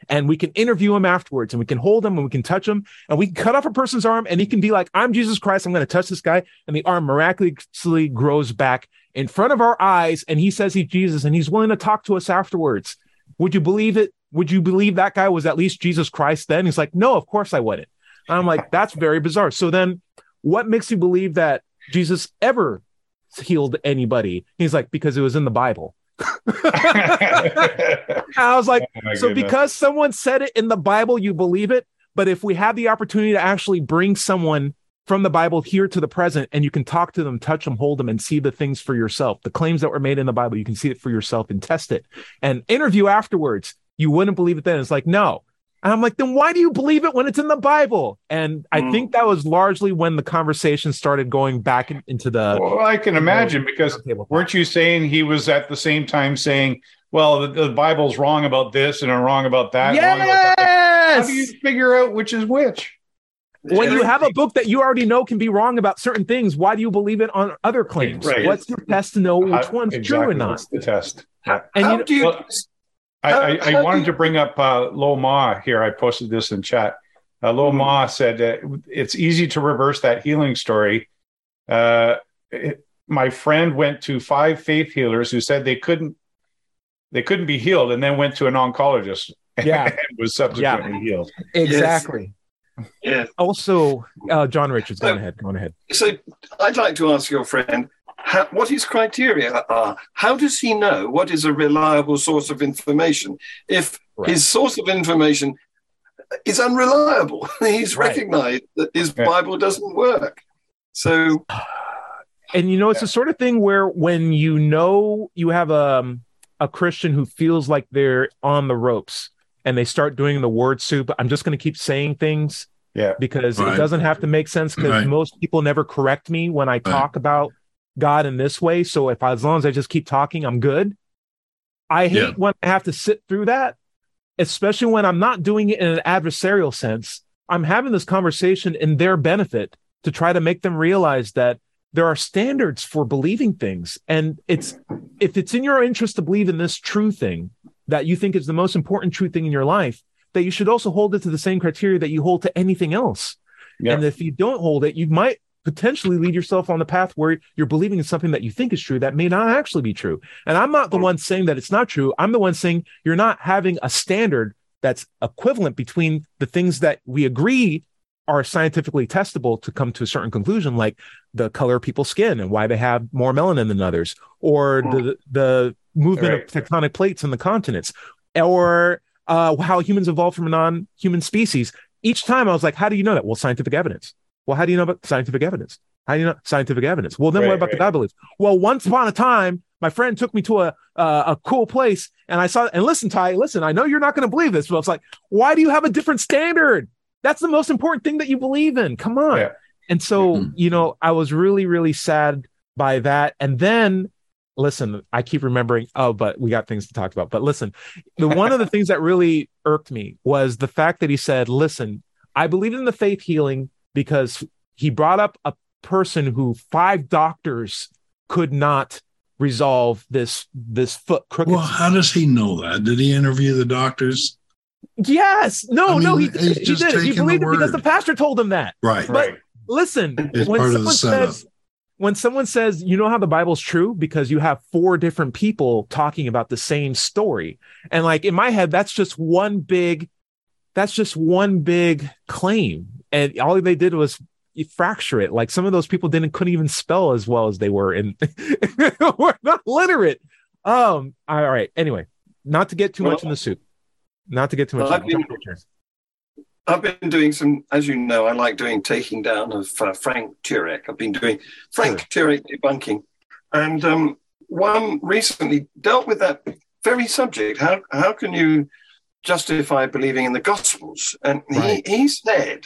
and we can interview him afterwards and we can hold him and we can touch him and we can cut off a person's arm and he can be like, I'm Jesus Christ. I'm going to touch this guy. And the arm miraculously grows back in front of our eyes. And he says he's Jesus and he's willing to talk to us afterwards. Would you believe it? Would you believe that guy was at least Jesus Christ then? He's like, no, of course I wouldn't. And I'm like, that's very bizarre. So then what makes you believe that Jesus ever healed anybody? He's like, because it was in the Bible. (laughs) I was like, (laughs) oh so goodness. because someone said it in the Bible, you believe it. But if we have the opportunity to actually bring someone from the Bible here to the present, and you can talk to them, touch them, hold them, and see the things for yourself, the claims that were made in the Bible, you can see it for yourself and test it and interview afterwards. You wouldn't believe it then. It's like, no, and I'm like, then why do you believe it when it's in the Bible? And I mm. think that was largely when the conversation started going back in, into the. Well, I can imagine because weren't you saying he was at the same time saying, well, the, the Bible's wrong about this and wrong about that? Yes! About that. How do you figure out which is which? When you have a book that you already know can be wrong about certain things, why do you believe it on other claims? Right. What's your test to know which one's exactly. true or not? What's the test? Yeah. And How you, do you, well, I, I, I wanted to bring up uh, Lo Ma here. I posted this in chat. Uh, Lo mm-hmm. Ma said uh, it's easy to reverse that healing story. Uh, it, my friend went to five faith healers who said they couldn't they couldn't be healed, and then went to an oncologist. (laughs) Yeah, and was subsequently yeah. healed. Exactly. Yeah. Also, uh, John Richards, go ahead. Go ahead. So, I'd like to ask your friend how, what his criteria are. How does he know what is a reliable source of information if right. his source of information is unreliable? (laughs) He's right. recognized that his yeah. Bible doesn't work. So, (sighs) and you know, it's yeah. the sort of thing where when you know you have a um, a Christian who feels like they're on the ropes and they start doing the word soup, I'm just going to keep saying things. Yeah. Because right. it doesn't have to make sense because most people never correct me when I talk about God in this way. So if as long as I just keep talking, I'm good. I hate yeah. when I have to sit through that, especially when I'm not doing it in an adversarial sense. I'm having this conversation in their benefit to try to make them realize that there are standards for believing things. And it's if it's in your interest to believe in this true thing that you think is the most important true thing in your life, that you should also hold it to the same criteria that you hold to anything else. Yeah. And if you don't hold it, you might potentially lead yourself on the path where you're believing in something that you think is true that may not actually be true. And I'm not the one saying that it's not true. I'm the one saying you're not having a standard that's equivalent between the things that we agree are scientifically testable to come to a certain conclusion, like the color of people's skin and why they have more melanin than others, or the the movement right. of tectonic plates in the continents, or uh, how humans evolved from a non-human species. Each time I was like, how do you know that? Well, scientific evidence. Well, how do you know about scientific evidence? How do you know scientific evidence? Well, then right, what about right. the God beliefs? Well, once upon a time, my friend took me to a uh, a cool place, and I saw. And listen, Ty, listen. I know you're not going to believe this, but it's like, why do you have a different standard? That's the most important thing that you believe in. Come on. Yeah. And so, mm-hmm. you know, I was really, really sad by that. And then, listen, I keep remembering. Oh, but we got things to talk about. But listen, the (laughs) one of the things that really irked me was the fact that he said, "Listen, I believe in the faith healing." Because he brought up a person who five doctors could not resolve this this foot crooked. Well, how does he know that? Did he interview the doctors? Yes. No, I mean, no, he, he did. He believed it because the pastor told him that. Right. But right. listen, it's when someone says when someone says, you know how the Bible's true because you have four different people talking about the same story. And like in my head, that's just one big that's just one big claim and all they did was fracture it. Like some of those people didn't couldn't even spell as well as they were, and (laughs) were not literate. Um. All right. Anyway, not to get too much in the soup. Not to get too much. Well, I've been- I've been doing some, as you know, I like doing taking down of uh, Frank Turek. I've been doing Frank Turek debunking, and um, one recently dealt with that very subject. How how can you justify believing in the Gospels? And Right. he he said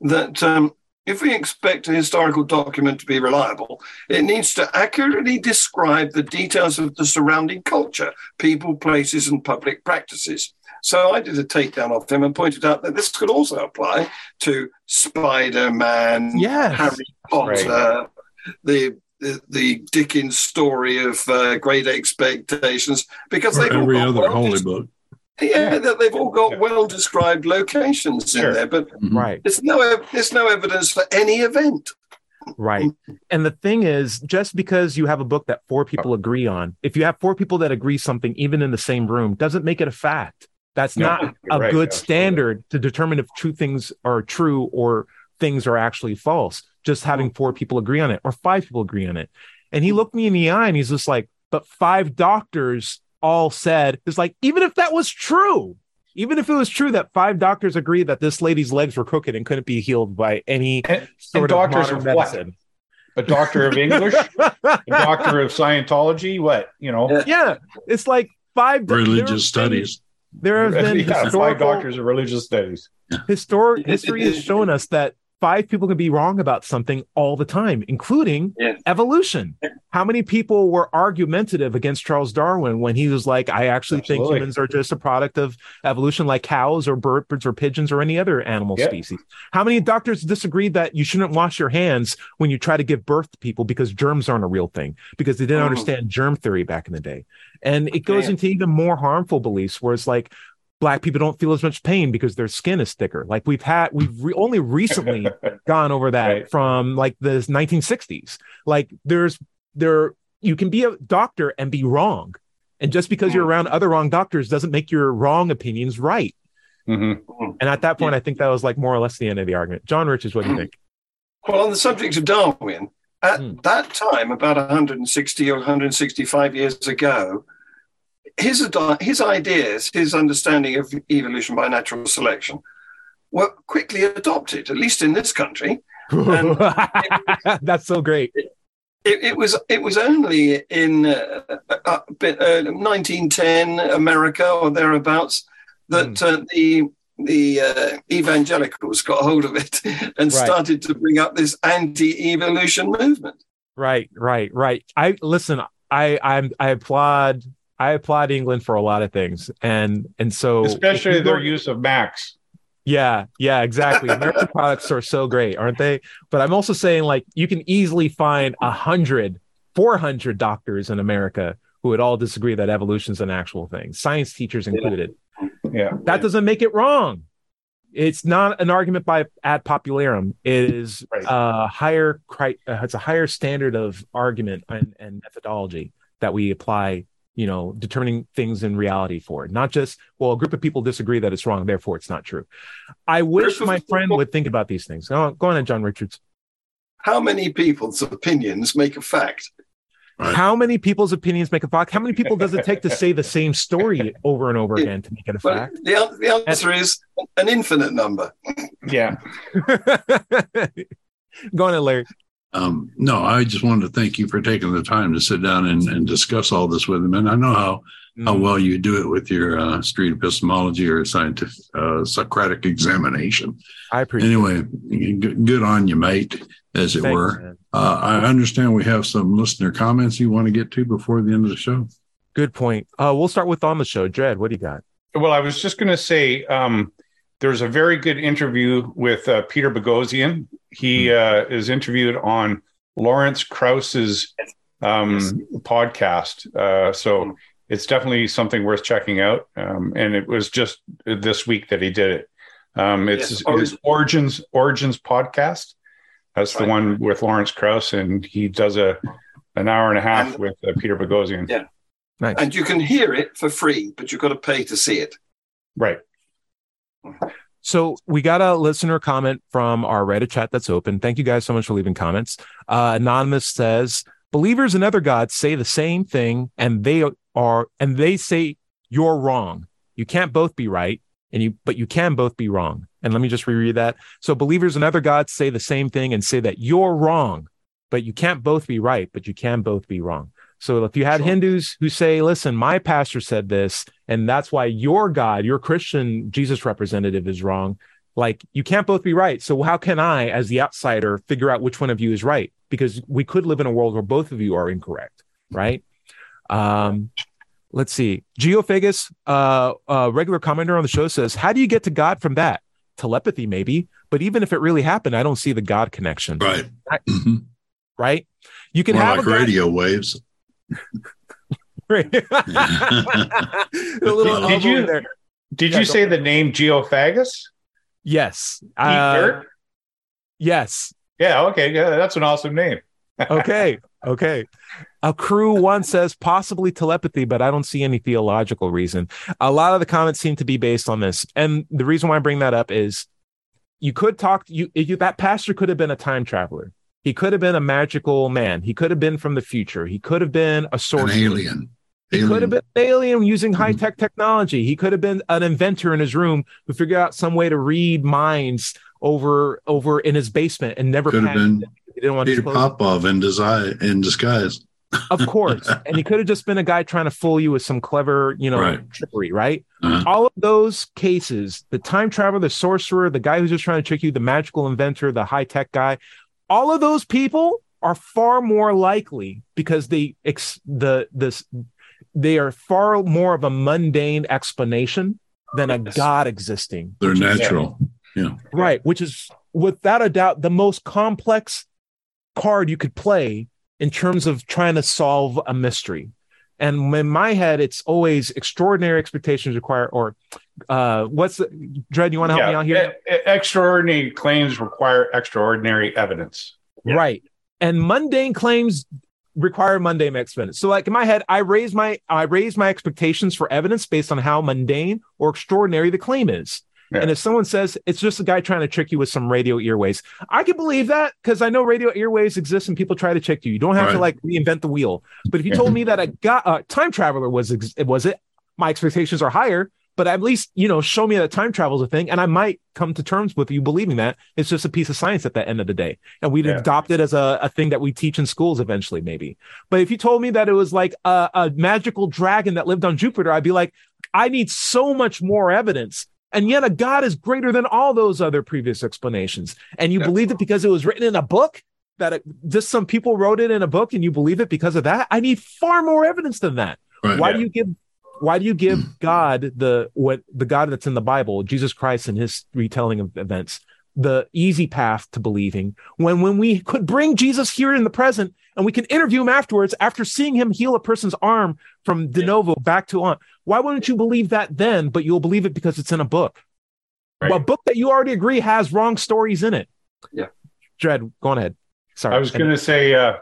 that um, if we expect a historical document to be reliable, it needs to accurately describe the details of the surrounding culture, people, places, and public practices. So I did a takedown of him and pointed out that this could also apply to Spider Man, Yes. Harry Potter, the, the the Dickens story of uh, Great Expectations, because Or they've all every other holy book. Yeah, that they've all got well described locations Sure. in there, but Mhm. Right. there's no there's no evidence for any event. Right. And the thing is, just because you have a book that four people agree on, if you have four people that agree something, even in the same room, doesn't make it a fact. That's No, not a right, good absolutely. standard to determine if true things are true or things are actually false. Just having four people agree on it or five people agree on it. And he looked me in the eye and he's just like, but five doctors all said, is like, even if that was true, even if it was true that five doctors agreed that this lady's legs were crooked and couldn't be healed by any And, sort and of doctors modern of what? medicine. A doctor of English, (laughs) a doctor of Scientology, what you know? Yeah. yeah, it's like five there have Religious been- studies. There have (laughs) been yeah, five doctors of religious studies. historic history has shown us that five people can be wrong about something all the time, including Yeah. evolution. How many people were argumentative against Charles Darwin when he was like, I actually think humans are just a product of evolution, like cows or birds or pigeons or any other animal Yeah. species? How many doctors disagreed that you shouldn't wash your hands when you try to give birth to people because germs aren't a real thing, because they didn't Mhm. understand germ theory back in the day? And it goes Yeah. into even more harmful beliefs where it's like, black people don't feel as much pain because their skin is thicker. Like we've had, we've re- only recently (laughs) gone over that Right. from like the 1960s. Like there's there, you can be a doctor and be wrong, and just because you're around other wrong doctors doesn't make your wrong opinions right. hmm And at that point, I think that was like more or less the end of the argument. John Richards, what do you think? Well, on the subject of Darwin, at Hmm. that time, about 160 or 165 years ago, his, his ideas, his understanding of evolution by natural selection were quickly adopted, at least in this country. (laughs) That's so great. It, it was it was only in uh, uh, bit, uh, 1910 America or thereabouts that uh, the the uh, evangelicals got hold of it (laughs) and Right. started to bring up this anti-evolution movement. Right, right, right. I listen. I I'm I applaud. I applaud England for a lot of things, and and so Especially their use of Max. Yeah, yeah, exactly. American (laughs) products are so great, aren't they? But I'm also saying like you can easily find a hundred, four hundred doctors in America who would all disagree that evolution is an actual thing, science teachers included. Yeah. That doesn't make it wrong. It's not an argument by ad popularum. It is Right. a higher uh, it's a higher standard of argument and, and methodology that we apply. You know, determining things in reality for it, not just well, a group of people disagree that it's wrong, therefore it's not true. I wish Group my friend would think about these things. Go on, go on, John Richards. How many people's opinions make a fact? Right. How many people's opinions make a fact? How many people does it take to say the same story (laughs) over and over again to make it a Well, fact? the, the answer is an infinite number. Yeah. (laughs) go on, Larry. Um, no, I just wanted to thank you for taking the time to sit down and, and discuss all this with him. And I know how, how Mm. well you do it with your uh, street epistemology or scientific uh, Socratic examination. I appreciate. it. Anyway, g- good on you, mate, as it Thanks, were. Uh, I understand we have some listener comments you want to get to before the end of the show. Good point. Uh, we'll start with on the show. Dread, what do you got? Well, I was just going to say um, there's a very good interview with uh, Peter Boghossian. He uh, is interviewed on Lawrence Krauss's um, Yes. podcast. Uh, so it's definitely something worth checking out. Um, and it was just this week that he did it. Um, it's Yes. his Origins Origins podcast. That's the one with Lawrence Krauss, and he does a an hour and a half And- with uh, Peter Boghossian. Yeah. Nice. And you can hear it for free, but you've got to pay to see it. Right. So we got a listener comment from our Reddit chat that's open. Thank you guys so much for leaving comments. Uh, Anonymous says, "Believers and other gods say the same thing, and they are, and they say you're wrong. You can't both be right, and you, but you can both be wrong." And let me just reread that. So believers and other gods say the same thing and say that you're wrong, but you can't both be right, but you can both be wrong. So if you had Sure. Hindus who say, listen, my pastor said this, and that's why your God, your Christian Jesus representative is wrong, like you can't both be right. So how can I, as the outsider, figure out which one of you is right? Because we could live in a world where both of you are incorrect, right? Um, let's see. Geophagus, uh, uh, regular commenter on the show says, How do you get to God from that? Telepathy, maybe. But even if it really happened, I don't see the God connection, Right. I- Mhm. right? You can More have like a God- radio waves. Right. (laughs) a little Did you- there. Did Yeah, you go say the name Geophagus? Yes. Uh, dirt? yes. Yeah, okay, yeah, that's an awesome name. (laughs) Okay. Okay. A crew one says possibly telepathy, but I don't see any theological reason. A lot of the comments seem to be based on this. And the reason why I bring that up is you could talk you, you that pastor could have been a time traveler. He could have been a magical man. He could have been from the future. He could have been a An sorcerer. alien. He could have been an alien using Mm-hmm. high tech technology. He could have been an inventor in his room who figured out some way to read minds over over in his basement and never Could have been. He didn't want to Peter it. Popov in, desi- in disguise. Of course. (laughs) and he could have just been a guy trying to fool you with some clever, you know, Right. trickery, right? Uh-huh. All of those cases, the time traveler, the sorcerer, the guy who's just trying to trick you, the magical inventor, the high tech guy, all of those people are far more likely because they ex- the this they are far more of a mundane explanation than a Yes. god existing. They're natural. Right, which is without a doubt the most complex card you could play in terms of trying to solve a mystery. And in my head, it's always extraordinary expectations require, or uh, what's the Dread? You want to help me out here? e- extraordinary claims require extraordinary evidence. Yeah. Right. And mundane claims require mundane evidence. So like in my head, I raise my I raise my expectations for evidence based on how mundane or extraordinary the claim is. Yeah. And if someone says it's just a guy trying to trick you with some radio earwaves, I can believe that because I know radio earwaves exist and people try to trick you. You don't have to like reinvent the wheel. But if you told me that a guy, uh, time traveler was ex- was it, my expectations are higher. But at least you know, show me that time travel is a thing, and I might come to terms with you believing that it's just a piece of science at the end of the day and we'd Yeah. adopt it as a, a thing that we teach in schools eventually, maybe. But if you told me that it was like a, a magical dragon that lived on Jupiter, I'd be like, I need so much more evidence. And yet, a god is greater than all those other previous explanations. And you Yeah. believed it because it was written in a book that it, just some people wrote it in a book and you believe it because of that. I need far more evidence than that. Right. Why Yeah. do you give why do you give (clears throat) God the what the God that's in the Bible, Jesus Christ and his retelling of events, the easy path to believing when when we could bring Jesus here in the present and we can interview him afterwards after seeing him heal a person's arm from de novo back to on. Why wouldn't you believe that then, but you'll believe it because it's in a book? Right. Well, a book that you already agree has wrong stories in it. Yeah. Dread, go on ahead. Sorry. I was going to say, uh,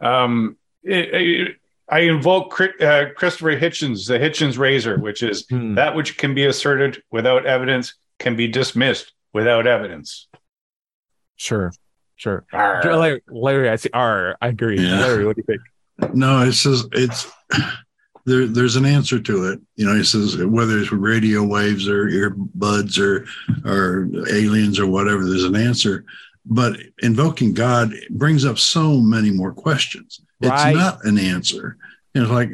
um, it, it- I invoke uh, Christopher Hitchens, the Hitchens razor, which is Hmm. that which can be asserted without evidence can be dismissed without evidence. Sure. Sure. Arr. Larry, Larry, I see. R. I agree. Yeah. Larry, what do you think? No, it says it's there. There's an answer to it. You know, he says whether it's radio waves or earbuds or or aliens or whatever, there's an answer. But invoking God brings up so many more questions. It's Right. not an answer. You know, like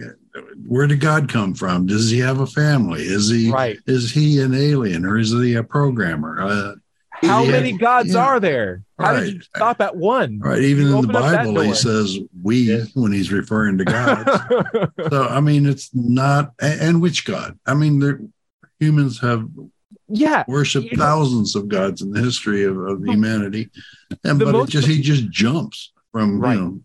where did God come from? Does he have a family? Is he Right. is he an alien or is he a programmer? Uh, How many gods yeah. are there? How did you stop at one? Right. Even You in the open up that Bible, he says we Yeah. when he's referring to God. (laughs) So I mean, it's not, and, which God? I mean, there, humans have yeah. worshipped You know- thousands of gods in the history of, of humanity, and but it most- just he (laughs) just jumps from Right. you know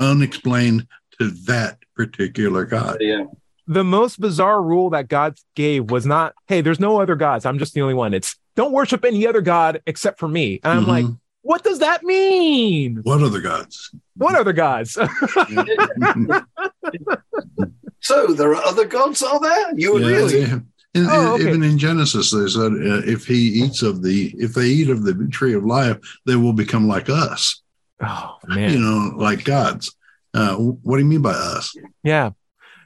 unexplained to that particular God. Yeah. The most bizarre rule that God gave was not, hey, there's no other gods. I'm just the only one. It's don't worship any other God except for me. And I'm Mhm. like, what does that mean? what other gods? What other gods? (laughs) (laughs) So there are other gods, are there? You Yeah, agree? yeah. And, Oh, okay. even in Genesis, they said, uh, if he eats of the, if they eat of the tree of life, they will become like us, Oh man, you know, like gods. Uh, what do you mean by us? yeah.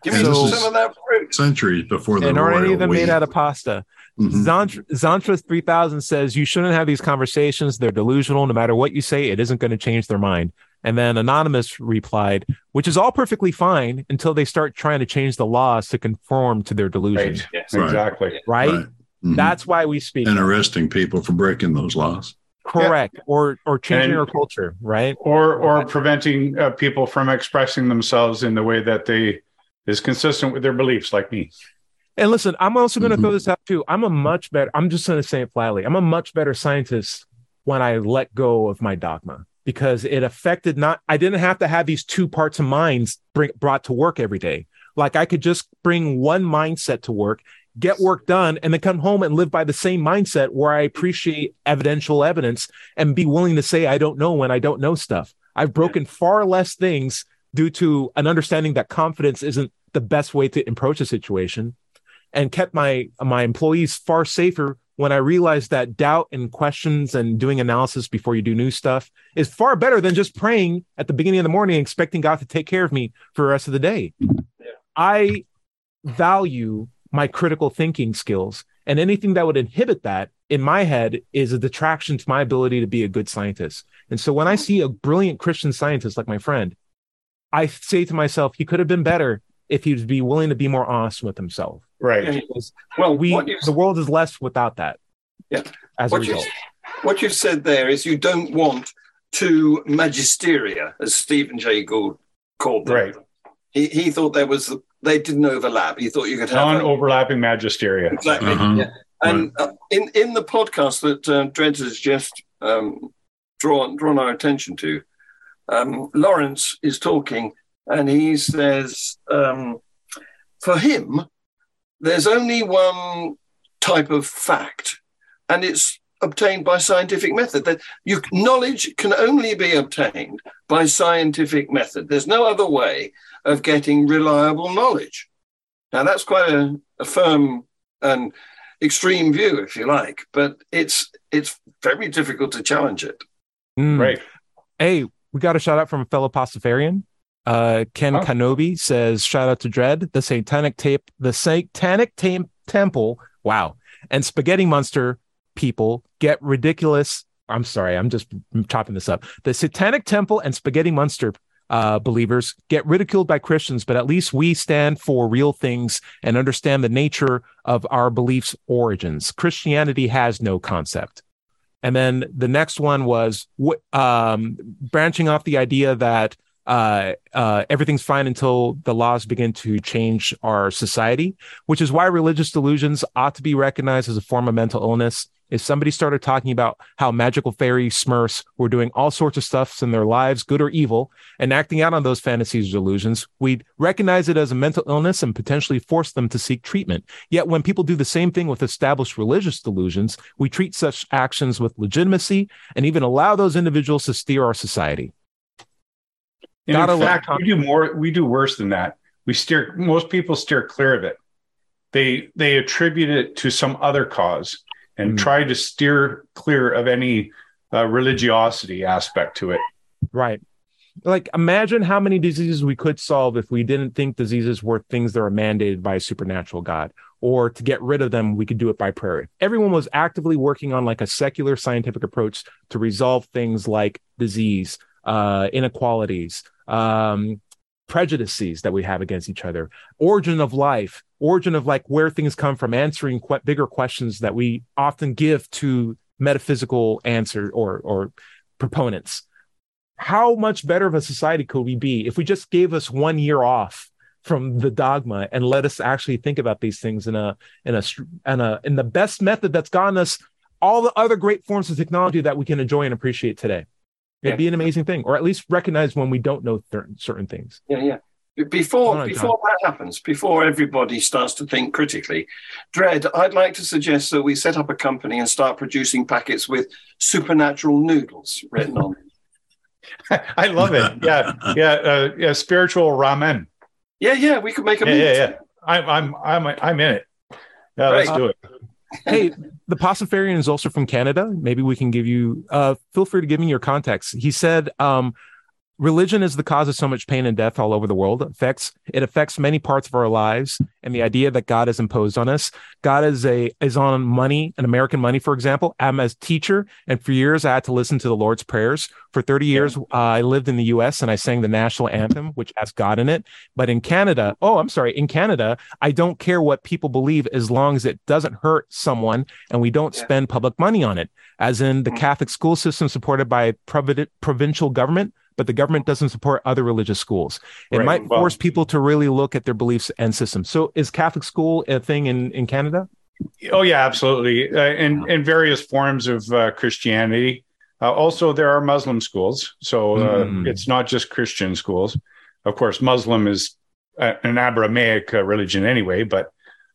Give me So- some of that fruit. Centuries before the And are any of them made out of pasta? Mhm. Zantra, Zantra 3000 says you shouldn't have these conversations. They're delusional. No matter what you say, it isn't going to change their mind. And then Anonymous replied, which is all perfectly fine until they start trying to change the laws to conform to their delusions. Right. Yes. Right. Exactly. Right? Right. Mhm. That's why we speak. and arresting people for breaking those laws. Correct. Or or changing And- our culture, right? Or or preventing uh, people from expressing themselves in the way that they is consistent with their beliefs, like me. And listen, I'm also going to Mhm. throw this out too. I'm a much better, I'm just going to say it flatly. I'm a much better scientist when I let go of my dogma because it affected not, I didn't have to have these two parts of minds bring, brought to work every day. Like I could just bring one mindset to work, get work done, and then come home and live by the same mindset where I appreciate evidential evidence and be willing to say I don't know when I don't know stuff. I've broken far less things due to an understanding that confidence isn't the best way to approach a situation and kept my my employees far safer when I realized that doubt and questions and doing analysis before you do new stuff is far better than just praying at the beginning of the morning expecting God to take care of me for the rest of the day. I value my critical thinking skills and anything that would inhibit that in my head is a detraction to my ability to be a good scientist. And so when I see a brilliant Christian scientist like my friend, I say to myself, he could have been better if he'd be willing to be more honest with himself. Right. Because Well, we the world is less without that. Yeah. As a what you result. what you've said there is you don't want to magisteria, as Stephen Jay Gould called them. Right. He he thought there was they didn't overlap. He thought you could have Non-overlapping magisteria. exactly. Uh-huh. Yeah. And uh, in in the podcast that uh, Dredge has just um, drawn drawn our attention to, um, Lawrence is talking, and he says, um, for him, there's only one type of fact, and it's obtained by scientific method. That you knowledge can only be obtained by scientific method. There's no other way of getting reliable knowledge. Now that's quite a, a firm and extreme view, if you like, but it's it's very difficult to challenge it. Mm. Right. Hey, we got a shout out from a fellow Pastafarian. Uh, Ken Oh. Kanobi says, shout out to Dread, the satanic tape, the satanic tam- temple. Wow. And spaghetti monster people get ridiculous. I'm sorry. I'm just chopping this up. The satanic temple and spaghetti monster uh, believers get ridiculed by Christians, but at least we stand for real things and understand the nature of our beliefs' origins. Christianity has no concept. And then the next one was um, branching off the idea that uh, uh, everything's fine until the laws begin to change our society, which is why religious delusions ought to be recognized as a form of mental illness. If somebody started talking about how magical fairy smurfs were doing all sorts of stuffs in their lives, good or evil, and acting out on those fantasies or delusions, we'd recognize it as a mental illness and potentially force them to seek treatment. Yet when people do the same thing with established religious delusions, we treat such actions with legitimacy and even allow those individuals to steer our society. In fact, we do more. We do worse than that. We steer. Most people steer clear of it. They they attribute it to some other cause and Mm. try to steer clear of any uh, religiosity aspect to it. Right. Like imagine how many diseases we could solve if we didn't think diseases were things that are mandated by a supernatural God, or to get rid of them, we could do it by prayer. Everyone was actively working on like a secular scientific approach to resolve things like disease, uh, inequalities, um, prejudices that we have against each other, origin of life, origin of like where things come from, answering que- bigger questions that we often give to metaphysical answer or or proponents. How much better of a society could we be if we just gave us one year off from the dogma and let us actually think about these things in a in a in a in the best method that's gotten us all the other great forms of technology that we can enjoy and appreciate today it'd Yeah. be an amazing thing or at least recognize when we don't know certain certain things Yeah, yeah. Before All right, before that happens, before everybody starts to think critically, Dread, I'd like to suggest that we set up a company and start producing packets with supernatural noodles written on them. (laughs) I love it. Yeah, yeah, uh, yeah. Spiritual ramen. Yeah, yeah, we could make a Yeah, yeah, meat. yeah. I'm I'm I'm I'm in it. Yeah, let's do it. Hey, the Pastafarian is also from Canada. Maybe we can give you. Uh, feel free to give me your context. He said, um, "Religion is the cause of so much pain and death all over the world. It affects it affects many parts of our lives, and the idea that God has imposed on us. God is a is on money, and American money, for example. I'm a teacher, and for years I had to listen to the Lord's prayers. For 30 years, uh, I lived in the U.S. and I sang the national anthem, which has God in it. But in Canada, oh, I'm sorry, in Canada, I don't care what people believe as long as it doesn't hurt someone and we don't Yeah. spend public money on it. As in the Mm. Catholic school system supported by provi- provincial government, but the government doesn't support other religious schools. It Right. might Well- force people to really look at their beliefs and systems. So is Catholic school a thing in, in Canada? Oh yeah, absolutely. Uh, in in various forms of uh, Christianity. Uh, also, there are Muslim schools, so uh, Mm. it's not just Christian schools. Of course, Muslim is a, an Abrahamic uh, religion anyway, but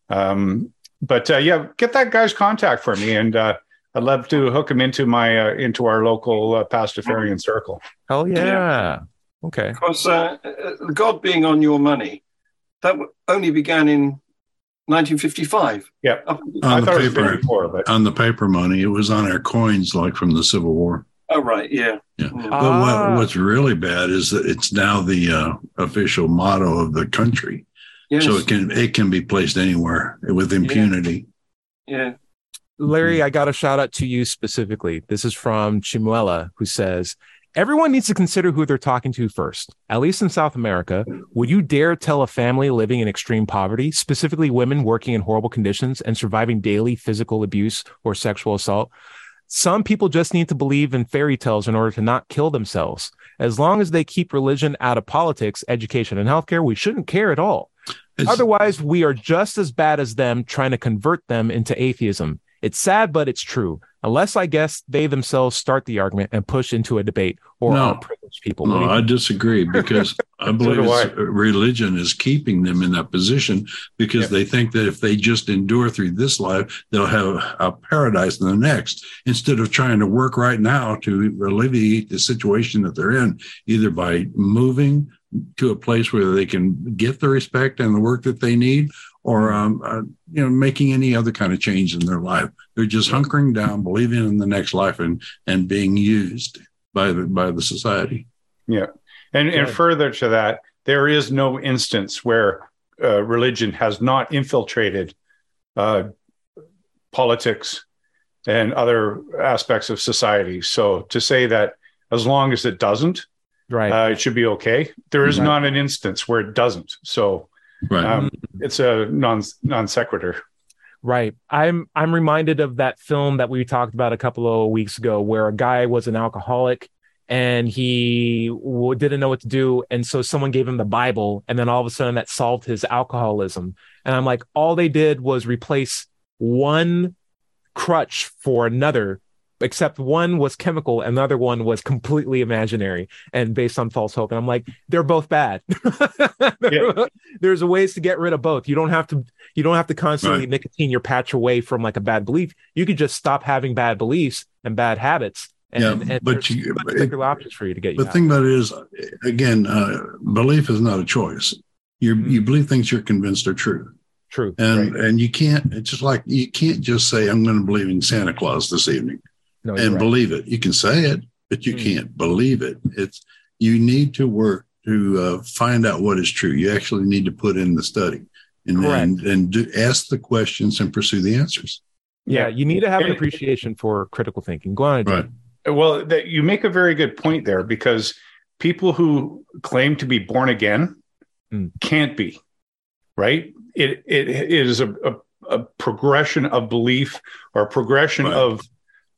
um, but uh, yeah, get that guy's contact for me, and uh, I'd love to hook him into my uh, into our local uh, Pastafarian circle. Hell yeah. Yeah. Okay. Because uh, God being on your money, that only began in 1955. Yeah. Up- I On the thought it was paper, before, but on the paper money, it was on our coins, like from the Civil War. oh, right. Yeah. Yeah. Mm. But Ah. what, what's really bad is that it's now the uh, official motto of the country, yes. so it can it can be placed anywhere with impunity. yeah. Larry, mm-hmm. I got a shout out to you specifically. This is from Chimuela, who says, Everyone needs to consider who they're talking to first. At least in South America, would you dare tell a family living in extreme poverty, specifically women working in horrible conditions and surviving daily physical abuse or sexual assault? Some people just need to believe in fairy tales in order to not kill themselves. As long as they keep religion out of politics, education, and healthcare, we shouldn't care at all. Otherwise, we are just as bad as them trying to convert them into atheism. It's sad, but it's true. Unless I guess they themselves start the argument and push into a debate or No. privileged people. No, I disagree (laughs) because I believe do it's, religion is keeping them in that position because Yep. they think that if they just endure through this life, they'll have a paradise in the next instead of trying to work right now to alleviate the situation that they're in, either by moving to a place where they can get the respect and the work that they need or um, uh, you know making any other kind of change in their life they're just hunkering down believing in the next life and and being used by the by the society Yeah, And, and further to that, there is no instance where uh, religion has not infiltrated uh, politics and other aspects of society. So to say that as long as it doesn't, Right. uh, it should be okay. There is Right. not an instance where it doesn't. So right um, it's a non non sequitur. Right. I'm I'm reminded of that film that we talked about a couple of weeks ago where a guy was an alcoholic and he w- didn't know what to do and so someone gave him the Bible and then all of a sudden that solved his alcoholism. And I'm like all they did was replace one crutch for another except one was chemical and the other one was completely imaginary and based on false hope. And i'm like they're both bad. (laughs) There's a ways to get rid of both. You don't have to you don't have to constantly Right. nicotine your patch away from like a bad belief. You could just stop having bad beliefs and bad habits and, Yeah, and but you- particular options for you to get you But the thing about it is, again, uh, belief is not a choice. You Mm. you believe things you're convinced are true, true. And and you can't. It's just like you can't just say I'm going to believe in Santa Claus this evening no, and right. believe it. You can say it, but you Mm. can't believe it. It's you need to work to uh, find out what is true. You actually need to put in the study and Correct. and, and do, ask the questions and pursue the answers. yeah you need to have an appreciation for critical thinking go on Right. Well, that you make a very good point there because people who claim to be born again Mm. can't be, right? It it, it is a, a, a progression of belief or a progression Right. of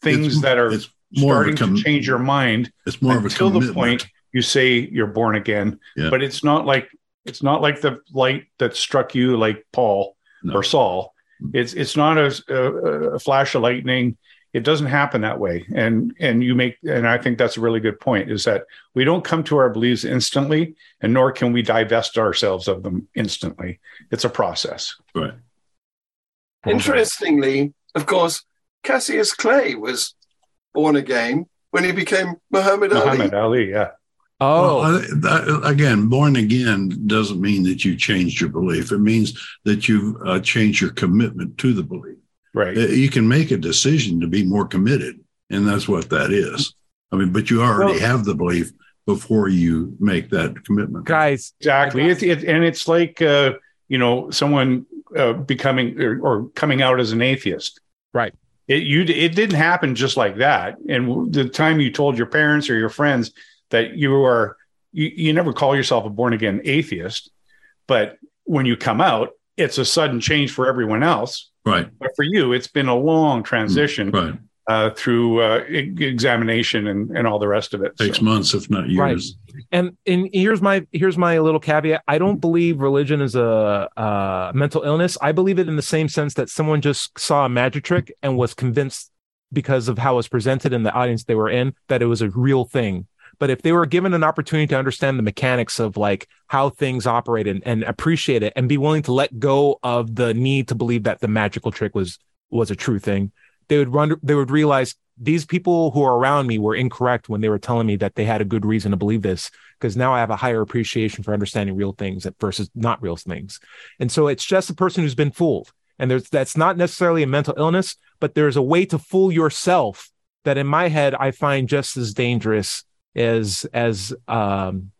things It's- that are It's more of starting com- to change your mind It's more of a until the point you say you're born again. Yeah. But it's not like it's not like the light that struck you like Paul No. or Saul. Mm. It's it's not a, a, a flash of lightning. It doesn't happen that way. And and you make and I think that's a really good point is that we don't come to our beliefs instantly, and nor can we divest ourselves of them instantly. It's a process. Right. Interestingly, of course, Cassius Clay was born again when he became Muhammad, Muhammad Ali. Ali, yeah. Oh, Well, I- that- again, born again doesn't mean that you changed your belief. It means that you've uh, changed your commitment to the belief. Right. Uh, You can make a decision to be more committed, and that's what that is. I mean, but you already Well- have the belief before you make that commitment. guys, Exactly. It, it, and it's like, uh, you know, someone uh, becoming or, or coming out as an atheist. Right. It you it didn't happen just like that. And the time you told your parents or your friends that you are you, you never call yourself a born again atheist, but when you come out, it's a sudden change for everyone else. Right, But for you, it's been a long hmm. transition right. Uh, through uh, e- examination and, and all the rest of it. Takes So, months, if not years. Right. and and here's my here's my little caveat i don't believe religion is a, a mental illness i believe it in the same sense that someone just saw a magic trick and was convinced because of how it was presented in the audience they were in that it was a real thing but if they were given an opportunity to understand the mechanics of like how things operate and, and appreciate it and be willing to let go of the need to believe that the magical trick was was a true thing they would run they would realize these people who are around me were incorrect when they were telling me that they had a good reason to believe this because now I have a higher appreciation for understanding real things versus not real things. And so it's just a person who's been fooled. And there's that's not necessarily a mental illness, but there's a way to fool yourself that in my head I find just as dangerous as as um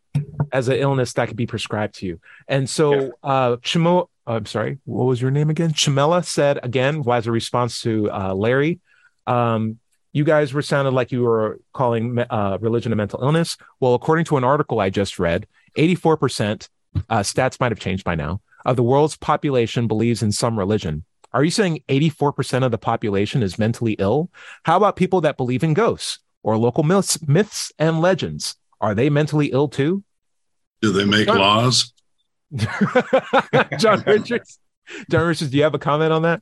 as an illness that could be prescribed to you. And so uh Chimo I'm sorry, what was your name again? Chamela said again, as a response to uh Larry, um, you guys were sounded like you were calling uh, religion a mental illness. Well, according to an article I just read, 84%, uh, stats might have changed by now, of the world's population believes in some religion. Are you saying 84% of the population is mentally ill? How about people that believe in ghosts or local myths, myths and legends? Are they mentally ill too? Do they make laws? (laughs) John (laughs) Richards. John Richards, do you have a comment on that?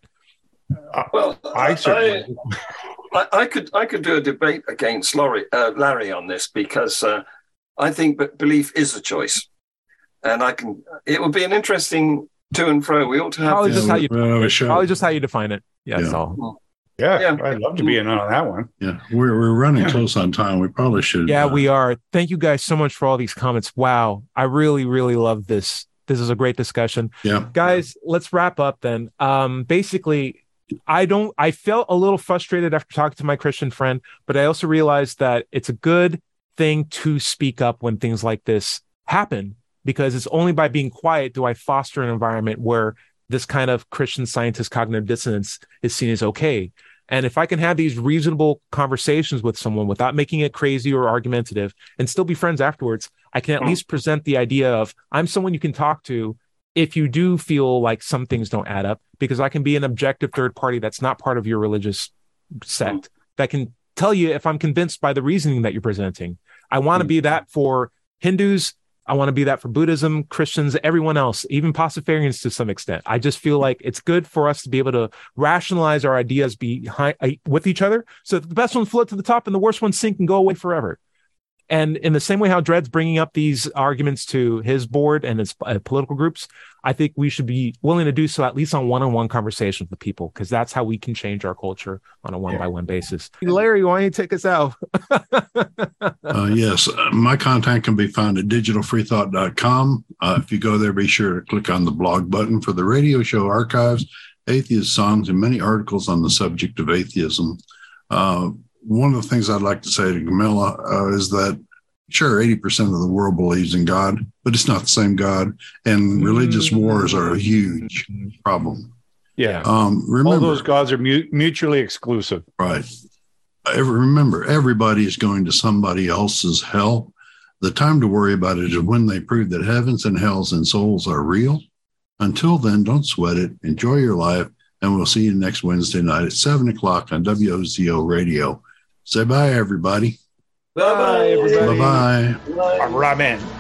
Well, I certainly. I, I could I could do a debate against Larry, uh, Larry on this because uh, I think that belief is a choice, and I can. It would be an interesting to and fro. We ought to have Probably this. just how you- we'll have a show. Probably just how you define it. Yeah, that's Yeah. all. Yeah, Yeah. I'd love to be in on that one. yeah, we're, we're running close on time. We probably should. Yeah, uh, we are. Thank you guys so much for all these comments. Wow. I really, really love this. This is a great discussion. Yeah, Guys, let's wrap up then. Um, basically, I don't I felt a little frustrated after talking to my Christian friend, but I also realized that it's a good thing to speak up when things like this happen because it's only by being quiet do I foster an environment where this kind of Christian scientist cognitive dissonance is seen as okay. And if I can have these reasonable conversations with someone without making it crazy or argumentative and still be friends afterwards, I can at hmm. least present the idea of I'm someone you can talk to if you do feel like some things don't add up, because I can be an objective third party that's not part of your religious sect hmm. that can tell you if I'm convinced by the reasoning that you're presenting. I want to hmm. be that for Hindus. I want to be that for Buddhism, Christians, everyone else, even Pastafarians to some extent. I just feel like it's good for us to be able to rationalize our ideas behind uh, with each other, so that the best ones float to the top and the worst ones sink and go away forever. And in the same way how Dread's bringing up these arguments to his board and his uh, political groups, I think we should be willing to do so at least on one-on-one conversations with people because that's how we can change our culture on a one-by-one basis. Larry, why don't you take us out? (laughs) uh, yes. Uh, my contact can be found at digitalfreethought.com. Uh, if you go there, be sure to click on the blog button for the radio show archives, atheist songs, and many articles on the subject of atheism. Uh, one of the things I'd like to say to Camilla uh, is that sure, 80% of the world believes in God, but it's not the same God. And religious wars are a huge problem. Yeah. Um, All remember, those gods are mu- mutually exclusive. Right. Every, remember, everybody is going to somebody else's hell. The time to worry about it is when they prove that heavens and hells and souls are real. Until then, don't sweat it. Enjoy your life. And we'll see you next Wednesday night at 7 o'clock on WOZO Radio. Say bye, everybody. Bye bye, everybody. Bye bye. Ramen.